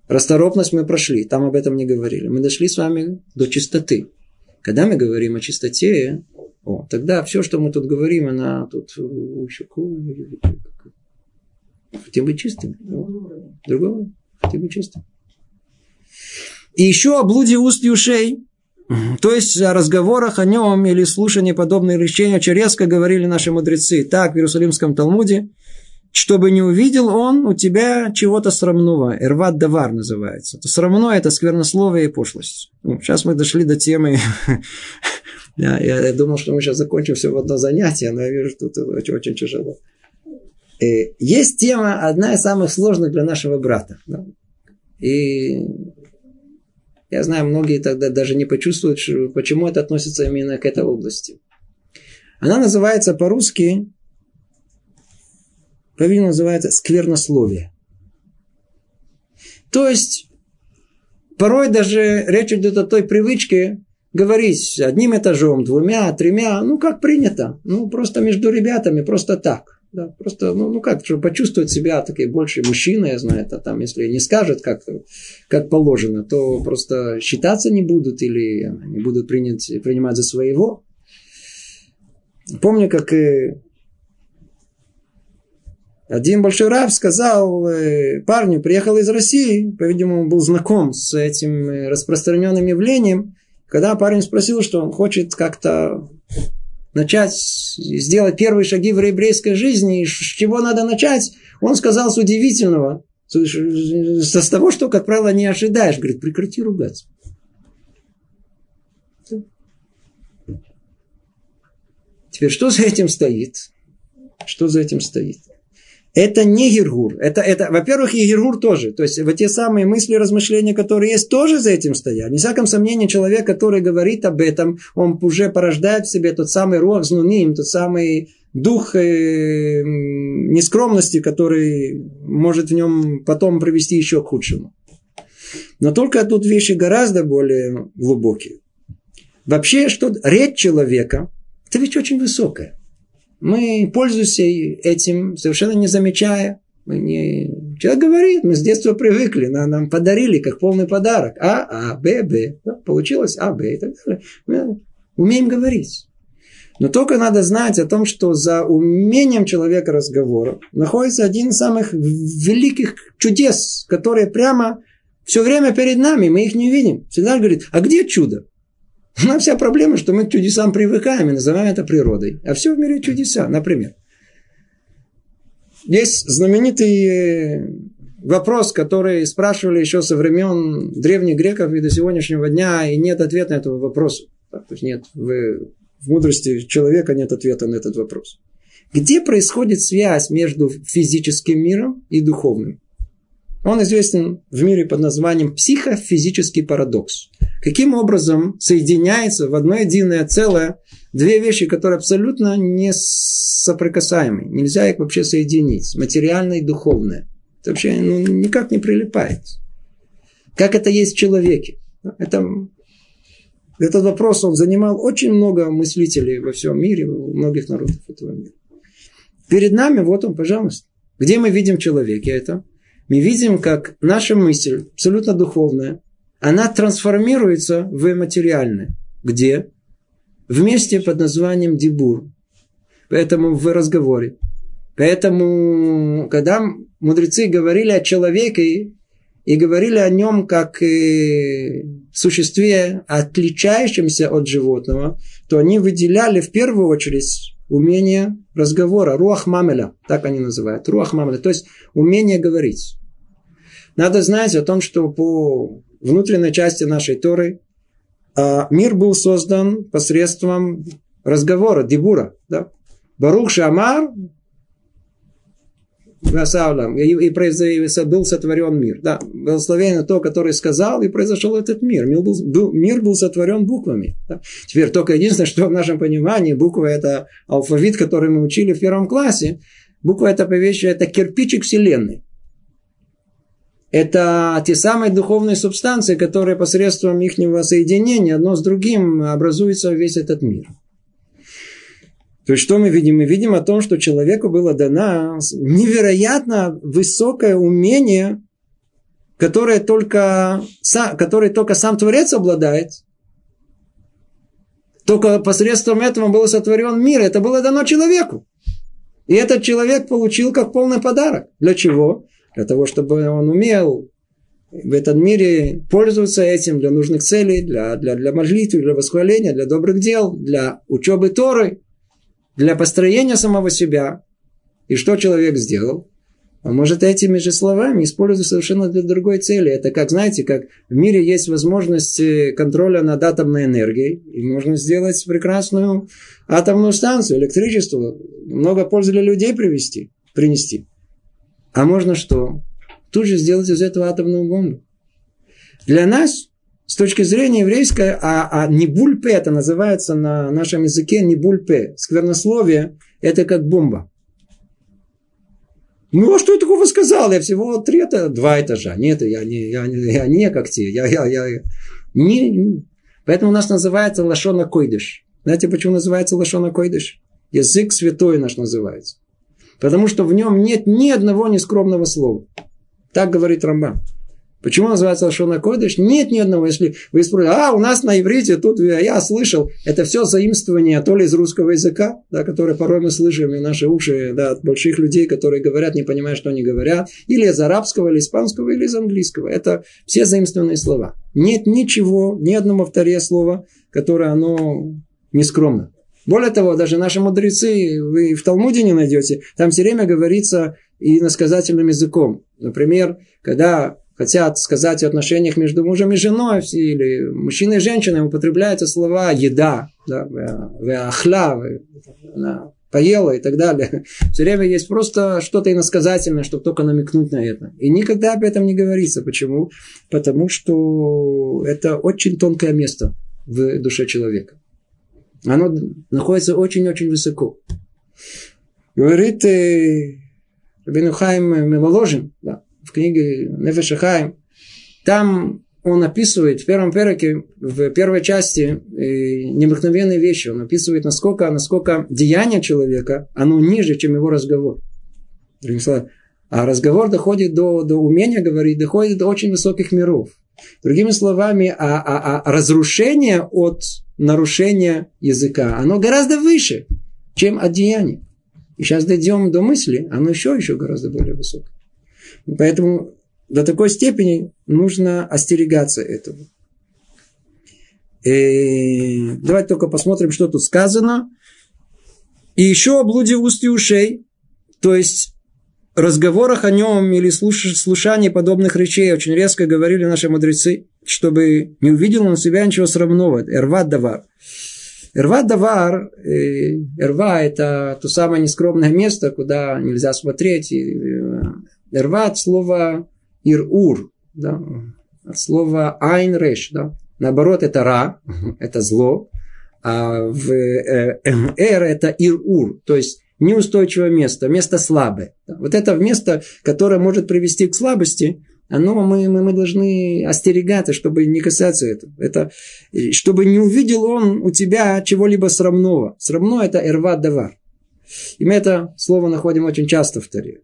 Расторопность мы прошли, там об этом не говорили. Мы дошли с вами до чистоты. Когда мы говорим о чистоте, о, тогда все, что мы тут говорим, она тут хотим быть чистыми. Другого. Хотим быть чистым. И еще о блуде уст и ушей. То есть о разговорах о нем или слушании подобных речений очень резко говорили наши мудрецы. Так в Иерусалимском Талмуде, чтобы не увидел он у тебя чего-то срамного. Эрват давар называется. Это срамное – это сквернословие и пошлость. Ну, сейчас мы дошли до темы Я, я, я думал, что мы сейчас закончим все в одно занятие, но я вижу, что это очень, очень тяжело. И есть тема, одна из самых сложных для нашего брата. И я знаю, многие тогда даже не почувствуют, почему это относится именно к этой области. Она называется по-русски, правильно называется, сквернословие. То есть, порой даже речь идет о той привычке говорить одним этажом, двумя, тремя, ну, как принято. Ну, просто между ребятами, просто так. Да, просто, ну, ну как, чтобы почувствовать себя такой больше мужчиной, я знаю, это там, если не скажет как, как положено, то просто считаться не будут или не будут принять, принимать за своего. Помню, как один большой раб сказал э, парню, приехал из России, по-видимому, был знаком с этим э, распространенным явлением, когда парень спросил, что он хочет как-то начать сделать первые шаги в еврейской жизни, с чего надо начать, он сказал с удивительного, с того, что, как правило, не ожидаешь. Говорит, прекрати ругаться. Теперь, что за этим стоит? Что за этим стоит? Это не Гиргур. Это, это, во-первых, и Гиргур тоже. То есть, вот те самые мысли, размышления, которые есть, тоже за этим стоят. Не всяком сомнении, человек, который говорит об этом, он уже порождает в себе тот самый рух знуним, тот самый дух э, нескромности, который может в нем потом привести еще к худшему. Но только тут вещи гораздо более глубокие. Вообще, что речь человека, это ведь очень высокая. Мы пользуемся этим, совершенно не замечая. Мы не... Человек говорит, мы с детства привыкли, нам, подарили как полный подарок. А, А, Б, Б. Получилось А, Б и так далее. Мы умеем говорить. Но только надо знать о том, что за умением человека разговора находится один из самых великих чудес, которые прямо все время перед нами, мы их не видим. Всегда говорит, а где чудо? У нас вся проблема, что мы к чудесам привыкаем и называем это природой. А все в мире чудеса. Например, есть знаменитый э, вопрос, который спрашивали еще со времен древних греков и до сегодняшнего дня, и нет ответа на этого вопроса. То есть нет, в, в мудрости человека нет ответа на этот вопрос. Где происходит связь между физическим миром и духовным? Он известен в мире под названием психофизический парадокс. Каким образом соединяется в одно единое целое две вещи, которые абсолютно не соприкасаемы. Нельзя их вообще соединить. Материальное и духовное. Это вообще ну, никак не прилипает. Как это есть в человеке? Это, этот вопрос он занимал очень много мыслителей во всем мире, у многих народов этого мира. Перед нами, вот он, пожалуйста. Где мы видим человека это? мы видим, как наша мысль, абсолютно духовная, она трансформируется в материальное. Где? В месте под названием Дибур. Поэтому в разговоре. Поэтому, когда мудрецы говорили о человеке и говорили о нем как э, существе, отличающемся от животного, то они выделяли в первую очередь умение разговора, руах мамеля, так они называют, руах мамеля, то есть умение говорить. Надо знать о том, что по внутренней части нашей Торы а, мир был создан посредством разговора, дебура. Да? Барух Шамар и, и был сотворен мир. Да, благословение то, который сказал, и произошел этот мир. Мир был, был, мир был сотворен буквами. Да. Теперь только единственное, что в нашем понимании, буква это алфавит, который мы учили в первом классе. Буква это вещь, это кирпичик Вселенной это те самые духовные субстанции, которые посредством их соединения одно с другим образуется весь этот мир. То есть, что мы видим? Мы видим о том, что человеку было дано невероятно высокое умение, которое только, которое только сам Творец обладает. Только посредством этого был сотворен мир. Это было дано человеку. И этот человек получил как полный подарок. Для чего? Для того, чтобы он умел в этом мире пользоваться этим для нужных целей, для, для, для молитвы, для восхваления, для добрых дел, для учебы Торы, для построения самого себя. И что человек сделал? А может, этими же словами используют совершенно для другой цели. Это как, знаете, как в мире есть возможность э, контроля над атомной энергией, и можно сделать прекрасную атомную станцию, электричество, много пользы для людей привести, принести. А можно что? Тут же сделать из этого атомную бомбу. Для нас, с точки зрения еврейской, а, а не бульпе, это называется на нашем языке не бульпе, сквернословие, это как бомба. Ну, а что я такого сказал? Я всего три, это два этажа. Нет, я не, я, я не как те. Я, я, я, не, не. Поэтому у нас называется Лашона Койдыш. Знаете, почему называется Лашона Койдыш? Язык святой наш называется. Потому что в нем нет ни одного нескромного слова. Так говорит Рамбам. Почему называется Лашона Койдыш? Нет ни одного. Если вы спросите, а, у нас на иврите, тут я слышал, это все заимствование то ли из русского языка, да, которое порой мы слышим, и наши уши да, от больших людей, которые говорят, не понимая, что они говорят, или из арабского, или испанского, или из английского. Это все заимствованные слова. Нет ничего, ни одного второе слова, которое оно нескромно. Более того, даже наши мудрецы, вы в Талмуде не найдете, там все время говорится и насказательным языком. Например, когда хотят сказать о отношениях между мужем и женой, или мужчиной и женщиной, употребляются слова «еда», да, «ахла», она поела и так далее. Все время есть просто что-то иносказательное, чтобы только намекнуть на это. И никогда об этом не говорится. Почему? Потому что это очень тонкое место в душе человека. Оно находится очень-очень высоко. Говорит э, Бенухайм Меволожин, да, в книге Нефеша Хайм, там он описывает в первом переке, в первой части э, необыкновенные вещи. Он описывает, насколько, насколько деяние человека, оно ниже, чем его разговор. А разговор доходит до, до умения говорить, доходит до очень высоких миров. Другими словами, а, а, а разрушение от нарушения языка, оно гораздо выше, чем от деяния. И сейчас дойдем до мысли, оно еще, еще гораздо более высокое. Поэтому до такой степени нужно остерегаться этого. И давайте только посмотрим, что тут сказано. И еще о блуде уст и ушей. То есть разговорах о нем или слуш... слушании подобных речей очень резко говорили наши мудрецы, чтобы не увидел он себя ничего срамного. Эрват давар. Эрват давар, э, эрва – это то самое нескромное место, куда нельзя смотреть. Э, эрват – слово ир-ур, да, слово айн реш, да. Наоборот, это ра, это зло, а в э, эр это ир-ур, то есть неустойчивое место, место слабое. Вот это место, которое может привести к слабости, оно мы, мы, мы должны остерегаться, чтобы не касаться этого. Это, чтобы не увидел он у тебя чего-либо срамного. Срамно это эрват давар. И мы это слово находим очень часто в Таре.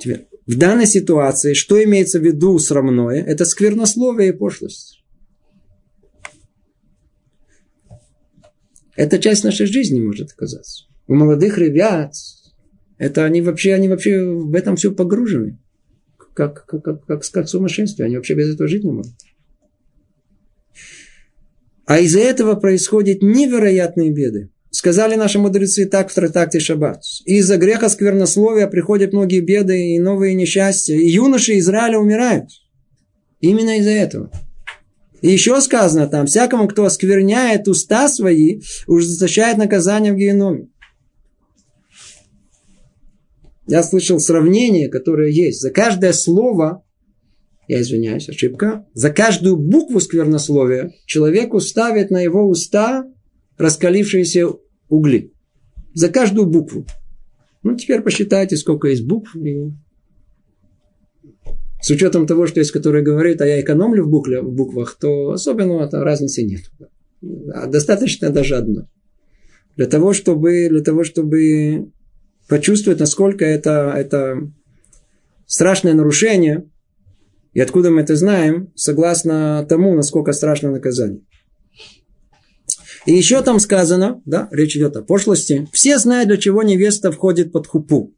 Теперь, в данной ситуации, что имеется в виду срамное? Это сквернословие и пошлость. Это часть нашей жизни может оказаться у молодых ребят, это они вообще, они вообще в этом все погружены. Как, как, как, как, как сумасшествие. Они вообще без этого жить не могут. А из-за этого происходят невероятные беды. Сказали наши мудрецы так в трактате Шаббат. Из-за греха сквернословия приходят многие беды и новые несчастья. И юноши Израиля умирают. Именно из-за этого. И еще сказано там, всякому, кто оскверняет уста свои, уж ужесточает наказание в геноме. Я слышал сравнение, которое есть. За каждое слово, я извиняюсь, ошибка, за каждую букву сквернословия человеку ставят на его уста раскалившиеся угли. За каждую букву. Ну, теперь посчитайте, сколько есть букв. И... С учетом того, что есть, который говорит, а я экономлю в, букве, в буквах, то особенно там разницы нет. А достаточно даже одной. Для того, чтобы, для того, чтобы почувствовать, насколько это, это страшное нарушение, и откуда мы это знаем, согласно тому, насколько страшно наказание. И еще там сказано, да, речь идет о пошлости, все знают, для чего невеста входит под хупу.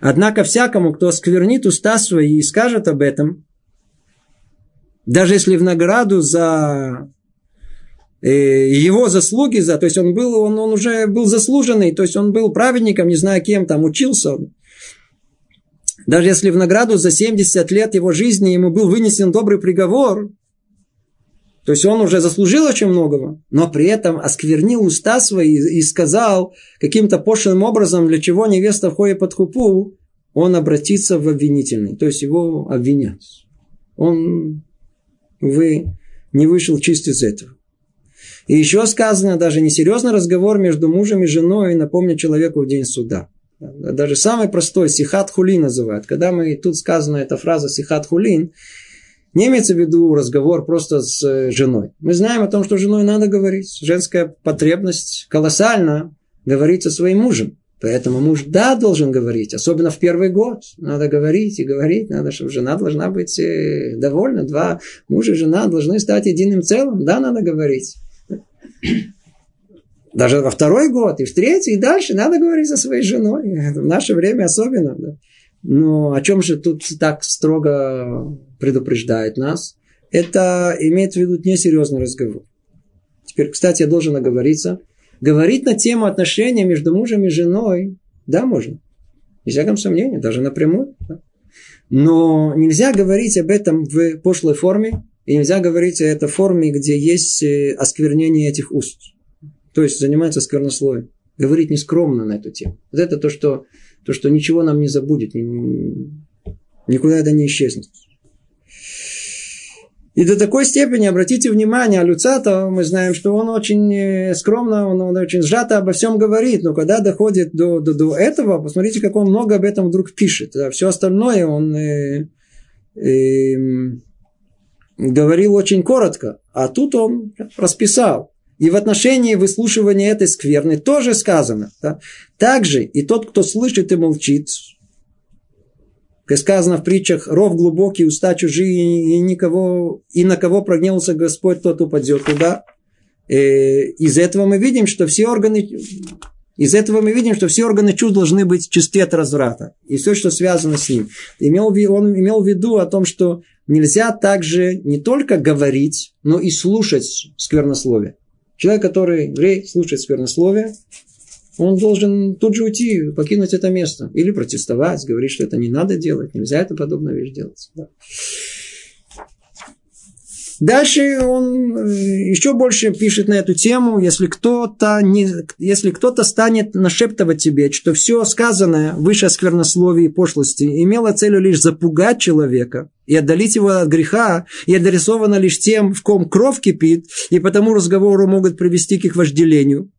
Однако всякому, кто сквернит уста свои и скажет об этом, даже если в награду за его заслуги за, то есть он был, он, он уже был заслуженный, то есть он был праведником, не знаю кем, там учился. даже если в награду за 70 лет его жизни ему был вынесен добрый приговор, то есть он уже заслужил очень многого, но при этом осквернил уста свои и сказал каким-то пошлым образом, для чего невеста входит под хупу, он обратится в обвинительный, то есть его обвинят. Он, вы не вышел чист из этого. И еще сказано, даже несерьезный разговор между мужем и женой напомнит человеку в день суда. Даже самый простой сихат хулин называют. Когда мы тут сказана эта фраза сихат хулин, не имеется в виду разговор просто с э, женой. Мы знаем о том, что женой надо говорить. Женская потребность колоссальна говорить со своим мужем. Поэтому муж, да, должен говорить, особенно в первый год. Надо говорить и говорить, надо, чтобы жена должна быть э, довольна. Два мужа и жена должны стать единым целым. Да, надо говорить. Даже во второй год, и в третий, и дальше надо говорить со своей женой. В наше время особенно. Да. Но о чем же тут так строго предупреждает нас? Это имеет в виду несерьезный разговор. Теперь, кстати, я должен оговориться. Говорить на тему отношений между мужем и женой, да, можно. Без всяком сомнении, даже напрямую. Да. Но нельзя говорить об этом в пошлой форме, и нельзя говорить о этой форме, где есть э, осквернение этих уст. То есть занимается сквернословием. Говорить нескромно на эту тему. Вот это то, что то, что ничего нам не забудет, никуда это не исчезнет. И до такой степени, обратите внимание, Люцата, мы знаем, что он очень э, скромно, он, он очень сжато обо всем говорит, но когда доходит до, до, до этого, посмотрите, как он много об этом вдруг пишет. Да, все остальное он э, э, говорил очень коротко, а тут он расписал. И в отношении выслушивания этой скверны тоже сказано. Да? Также и тот, кто слышит и молчит, как сказано в притчах, ров глубокий, уста чужие, и, никого, и на кого прогневался Господь, тот упадет туда. Э, из этого мы видим, что все органы из этого мы видим, что все органы чувств должны быть чисты от разврата. И все, что связано с ним. Имел, он имел в виду о том, что нельзя также не только говорить, но и слушать сквернословие. Человек, который еврей, слушает сквернословие, он должен тут же уйти, покинуть это место. Или протестовать, говорить, что это не надо делать, нельзя это подобная вещь делать. Дальше он э, еще больше пишет на эту тему, если кто-то, не, если кто-то станет нашептывать тебе, что все сказанное выше сквернословия и пошлости имело целью лишь запугать человека и отдалить его от греха, и адресовано лишь тем, в ком кровь кипит, и потому разговоры могут привести к их вожделению.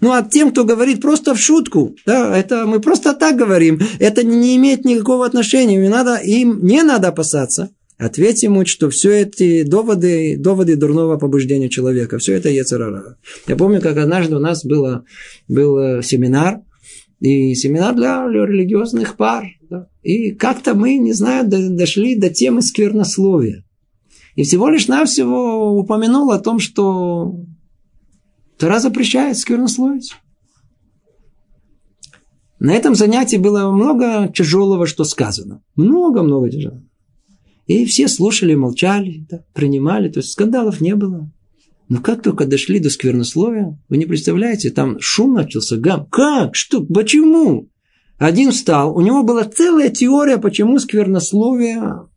Ну, а тем, кто говорит просто в шутку, да, это мы просто так говорим, это не имеет никакого отношения, им, надо, им не надо опасаться. Ответь ему, что все эти доводы, доводы дурного побуждения человека, все это Ецерара. Я помню, как однажды у нас было, был семинар, и семинар для религиозных пар. Да? И как-то мы, не знаю, дошли до темы сквернословия. И всего лишь навсего упомянул о том, что Тора запрещает сквернословить. На этом занятии было много тяжелого, что сказано. Много-много тяжелого. И все слушали, молчали, да, принимали, то есть скандалов не было. Но как только дошли до сквернословия, вы не представляете, там шум начался, гам. Как? Что? Почему? Один встал, у него была целая теория, почему сквернословие,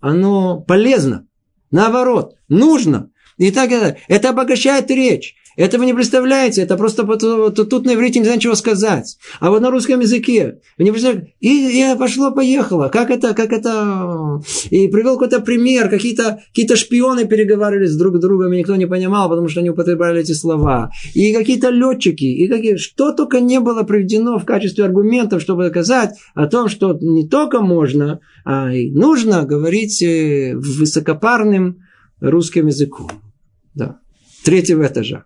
оно полезно. Наоборот, нужно. И так это, это обогащает речь. Это вы не представляете, это просто тут на иврите нельзя ничего сказать. А вот на русском языке, вы не представляете, и, и пошло-поехало. Как это, как это, и привел какой-то пример, какие-то какие шпионы переговаривались друг с другом, и никто не понимал, потому что они употребляли эти слова. И какие-то летчики, и какие, что только не было приведено в качестве аргументов, чтобы доказать о том, что не только можно, а и нужно говорить э, высокопарным русским языком. Да. Третьего этажа.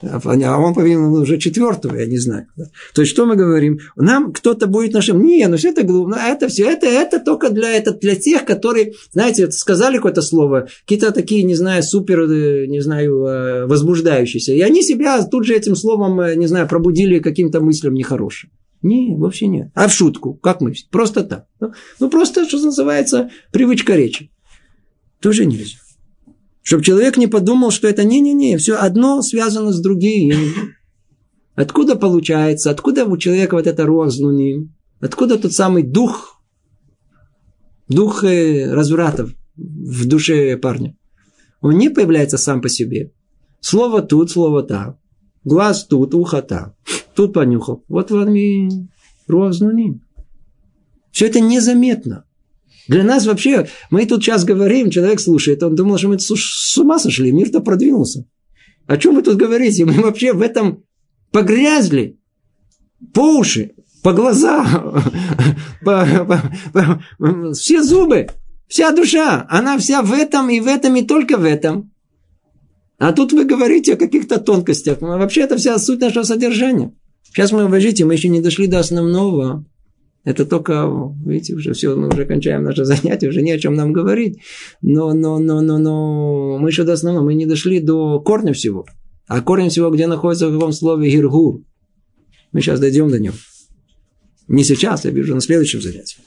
А он, по-видимому, уже четвертого, я не знаю. То есть, что мы говорим? Нам кто-то будет нашим... Не, ну все это глупо. Это все, это, это только для, это для тех, которые, знаете, сказали какое-то слово, какие-то такие, не знаю, супер, э, не знаю, э, возбуждающиеся. И они себя тут же этим словом, э, не знаю, пробудили каким-то мыслям нехорошим. Не, вообще нет. А в шутку, как мы? Просто так. Ну, ну просто, что называется, привычка речи. Тоже нельзя. Чтобы человек не подумал, что это не-не-не, все одно связано с другим. Откуда получается, откуда у человека вот это рознуним, откуда тот самый дух дух э, развратов в душе парня. Он не появляется сам по себе. Слово тут, слово там. Глаз тут, ухо там. Тут понюхал. Вот вам и рознуним. Все это незаметно. Для нас вообще, мы тут сейчас говорим, человек слушает, он думал, что мы с ума сошли, мир-то продвинулся. О чем вы тут говорите? Мы вообще в этом погрязли по уши, по глаза, по, по, по, все зубы, вся душа, она вся в этом и в этом и только в этом. А тут вы говорите о каких-то тонкостях. Вообще это вся суть нашего содержания. Сейчас мы, уважите, мы еще не дошли до основного. Это только, видите, уже все, мы уже кончаем наше занятие, уже не о чем нам говорить. Но, но, но, но, но, мы еще до основного, мы не дошли до корня всего. А корень всего, где находится в каком слове гиргур. Мы сейчас дойдем до него. Не сейчас, я вижу на следующем занятии.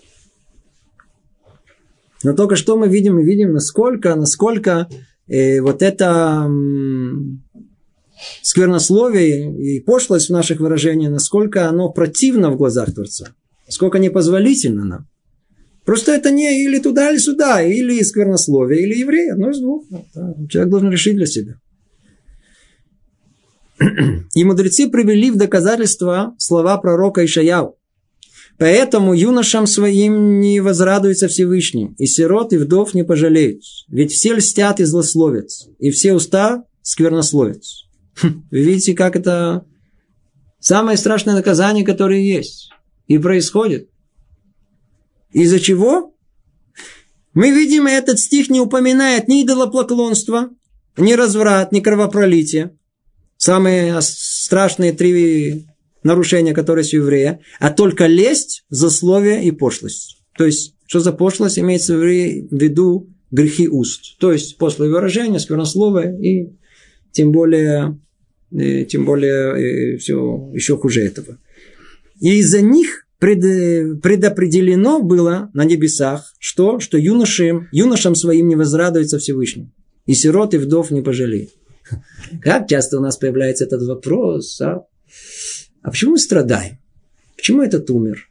Но только что мы видим, мы видим, насколько, насколько э, вот это м, сквернословие и пошлость в наших выражениях, насколько оно противно в глазах Творца, насколько непозволительно нам. Просто это не или туда, или сюда, или сквернословие, или еврей, одно из двух. Человек должен решить для себя. И мудрецы привели в доказательство слова пророка Ишаяу. Поэтому юношам своим не возрадуется Всевышний, и сирот, и вдов не пожалеют. Ведь все льстят и злословят, и все уста сквернословят. Хм, вы видите, как это самое страшное наказание, которое есть. И происходит. Из-за чего? Мы видим, этот стих не упоминает ни идолопоклонства, ни разврат, ни кровопролитие. Самые страшные три нарушения, которые есть у еврея, а только лесть, злословие и пошлость. То есть, что за пошлость имеется в виду грехи уст. То есть, после выражения, сквернословие и тем более, и, тем более и все еще хуже этого. И из-за них пред, предопределено было на небесах, что, что юношам, юношам своим не возрадуется Всевышний. И сирот, и вдов не пожалеет. Как часто у нас появляется этот вопрос, а? А почему мы страдаем? Почему этот умер?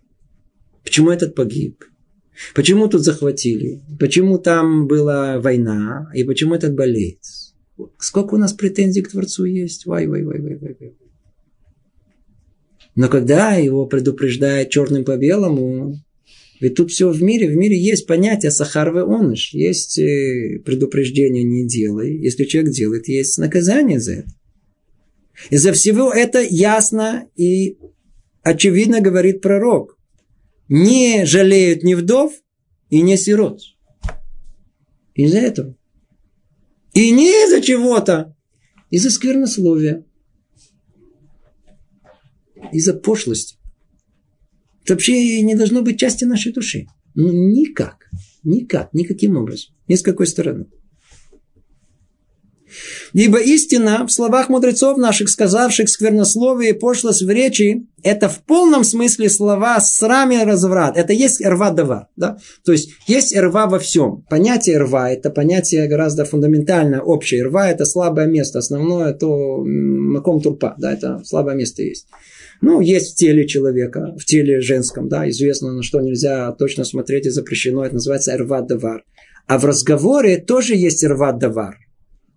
Почему этот погиб? Почему тут захватили? Почему там была война? И почему этот болеет? Сколько у нас претензий к Творцу есть? Вай, вай, вай, вай, вай. Но когда его предупреждает черным по белому, ведь тут все в мире, в мире есть понятие сахарвы оныш, есть э, предупреждение не делай, если человек делает, есть наказание за это. Из-за всего это ясно и очевидно говорит пророк. Не жалеют ни вдов и не сирот. Из-за этого. И не из-за чего-то. Из-за сквернословия. Из-за пошлости. Это вообще не должно быть частью нашей души. Ну, никак. Никак. Никаким образом. Ни с какой стороны. Ибо истина в словах мудрецов наших, сказавших сквернословие и пошлость в речи, это в полном смысле слова срам и разврат. Это есть рва дава. Да? То есть есть рва во всем. Понятие рва – это понятие гораздо фундаментальное, общее. Рва – это слабое место. Основное – то маком турпа. Да? Это слабое место есть. Ну, есть в теле человека, в теле женском, да, известно, на что нельзя точно смотреть и запрещено, это называется рва давар. А в разговоре тоже есть рва давар.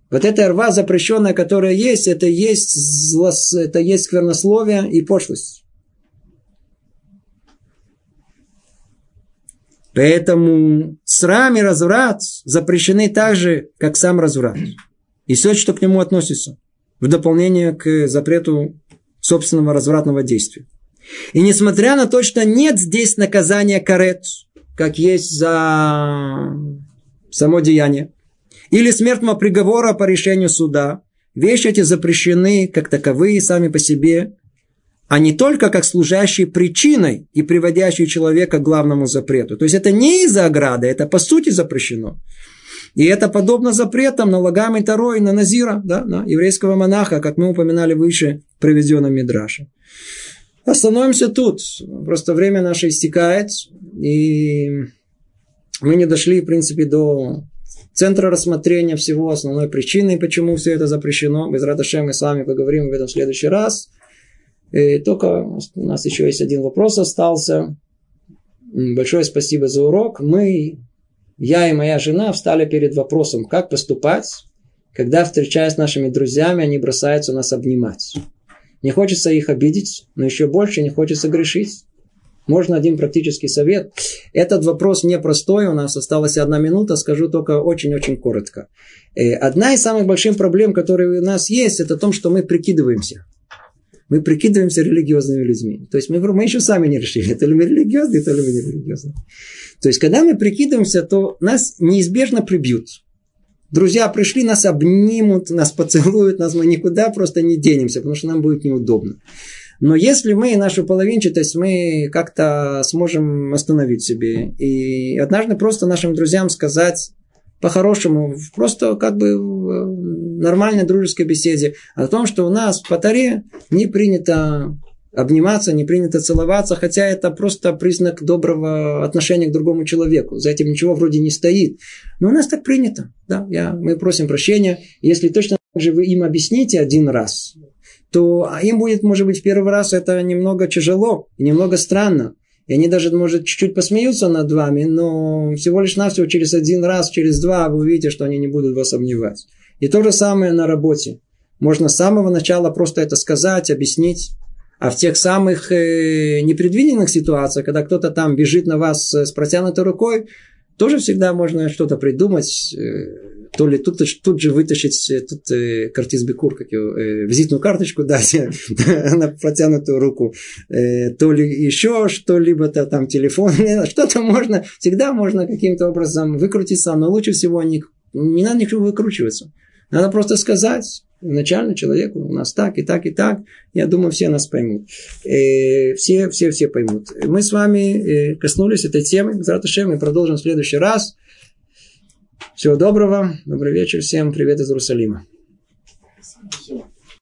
Вот эта рва запрещенная, которая есть, это есть, злос, это есть сквернословие и пошлость. Поэтому срам и разврат запрещены так же, как сам разврат. И все, что к нему относится. В дополнение к запрету собственного развратного действия. И несмотря на то, что нет здесь наказания карет, как есть за само деяние, или смертного приговора по решению суда. Вещи эти запрещены как таковые сами по себе, а не только как служащие причиной и приводящие человека к главному запрету. То есть это не из-за ограды, это по сути запрещено. И это подобно запретам на Лагам и на Назира, да, на еврейского монаха, как мы упоминали выше приведенном Мидраше. Остановимся тут. Просто время наше истекает, и мы не дошли, в принципе, до центра рассмотрения всего, основной причины, почему все это запрещено. Без Радашем мы с вами поговорим об этом в следующий раз. И только у нас еще есть один вопрос остался. большое спасибо за урок. Мы, я и моя жена встали перед вопросом, как поступать, когда, встречаясь с нашими друзьями, они бросаются нас обнимать. Не хочется их обидеть, но еще больше не хочется грешить. Можно один практический совет. Этот вопрос непростой, у нас осталась одна минута, скажу только очень-очень коротко. Э, одна из самых больших проблем, которые у нас есть, это то, что мы прикидываемся. Мы прикидываемся религиозными людьми. То есть мы, мы еще сами не решили, то ли мы религиозные, то ли мы не религиозные. То есть, когда мы прикидываемся, то нас неизбежно прибьют. Друзья пришли, нас обнимут, нас поцелуют, нас мы никуда просто не денемся, потому что нам будет неудобно. Но если мы нашу половинчатость, мы как-то сможем остановить себе. И однажды просто нашим друзьям сказать по-хорошему, просто как бы в нормальной дружеской беседе о том, что у нас в Таре не принято обниматься, не принято целоваться, хотя это просто признак доброго отношения к другому человеку. За этим ничего вроде не стоит. Но у нас так принято. Да? Я, мы просим прощения. Если точно так же вы им объясните один раз, то им будет, может быть, в первый раз это немного тяжело, немного странно. И они даже, может, чуть-чуть посмеются над вами, но всего лишь навсего через один раз, через два вы увидите, что они не будут вас обнимать. И то же самое на работе. Можно с самого начала просто это сказать, объяснить. А в тех самых э, непредвиденных ситуациях, когда кто-то там бежит на вас с протянутой рукой, тоже всегда можно что-то придумать, э, то ли тут, тут же вытащить э, тут, э, картиз Бекур, как его, э, визитную карточку дать на протянутую руку, э, то ли еще что-либо, -то, там телефон, что-то можно, всегда можно каким-то образом выкрутиться, но лучше всего не, не надо ничего выкручиваться. Надо просто сказать, начально человеку у нас так и так и так. Я думаю, все нас поймут. Э, все, все, все поймут. Мы с вами э, коснулись этой темы. Завтра мы продолжим в следующий раз. Всего доброго. Добрый вечер всем. Привет из Иерусалима.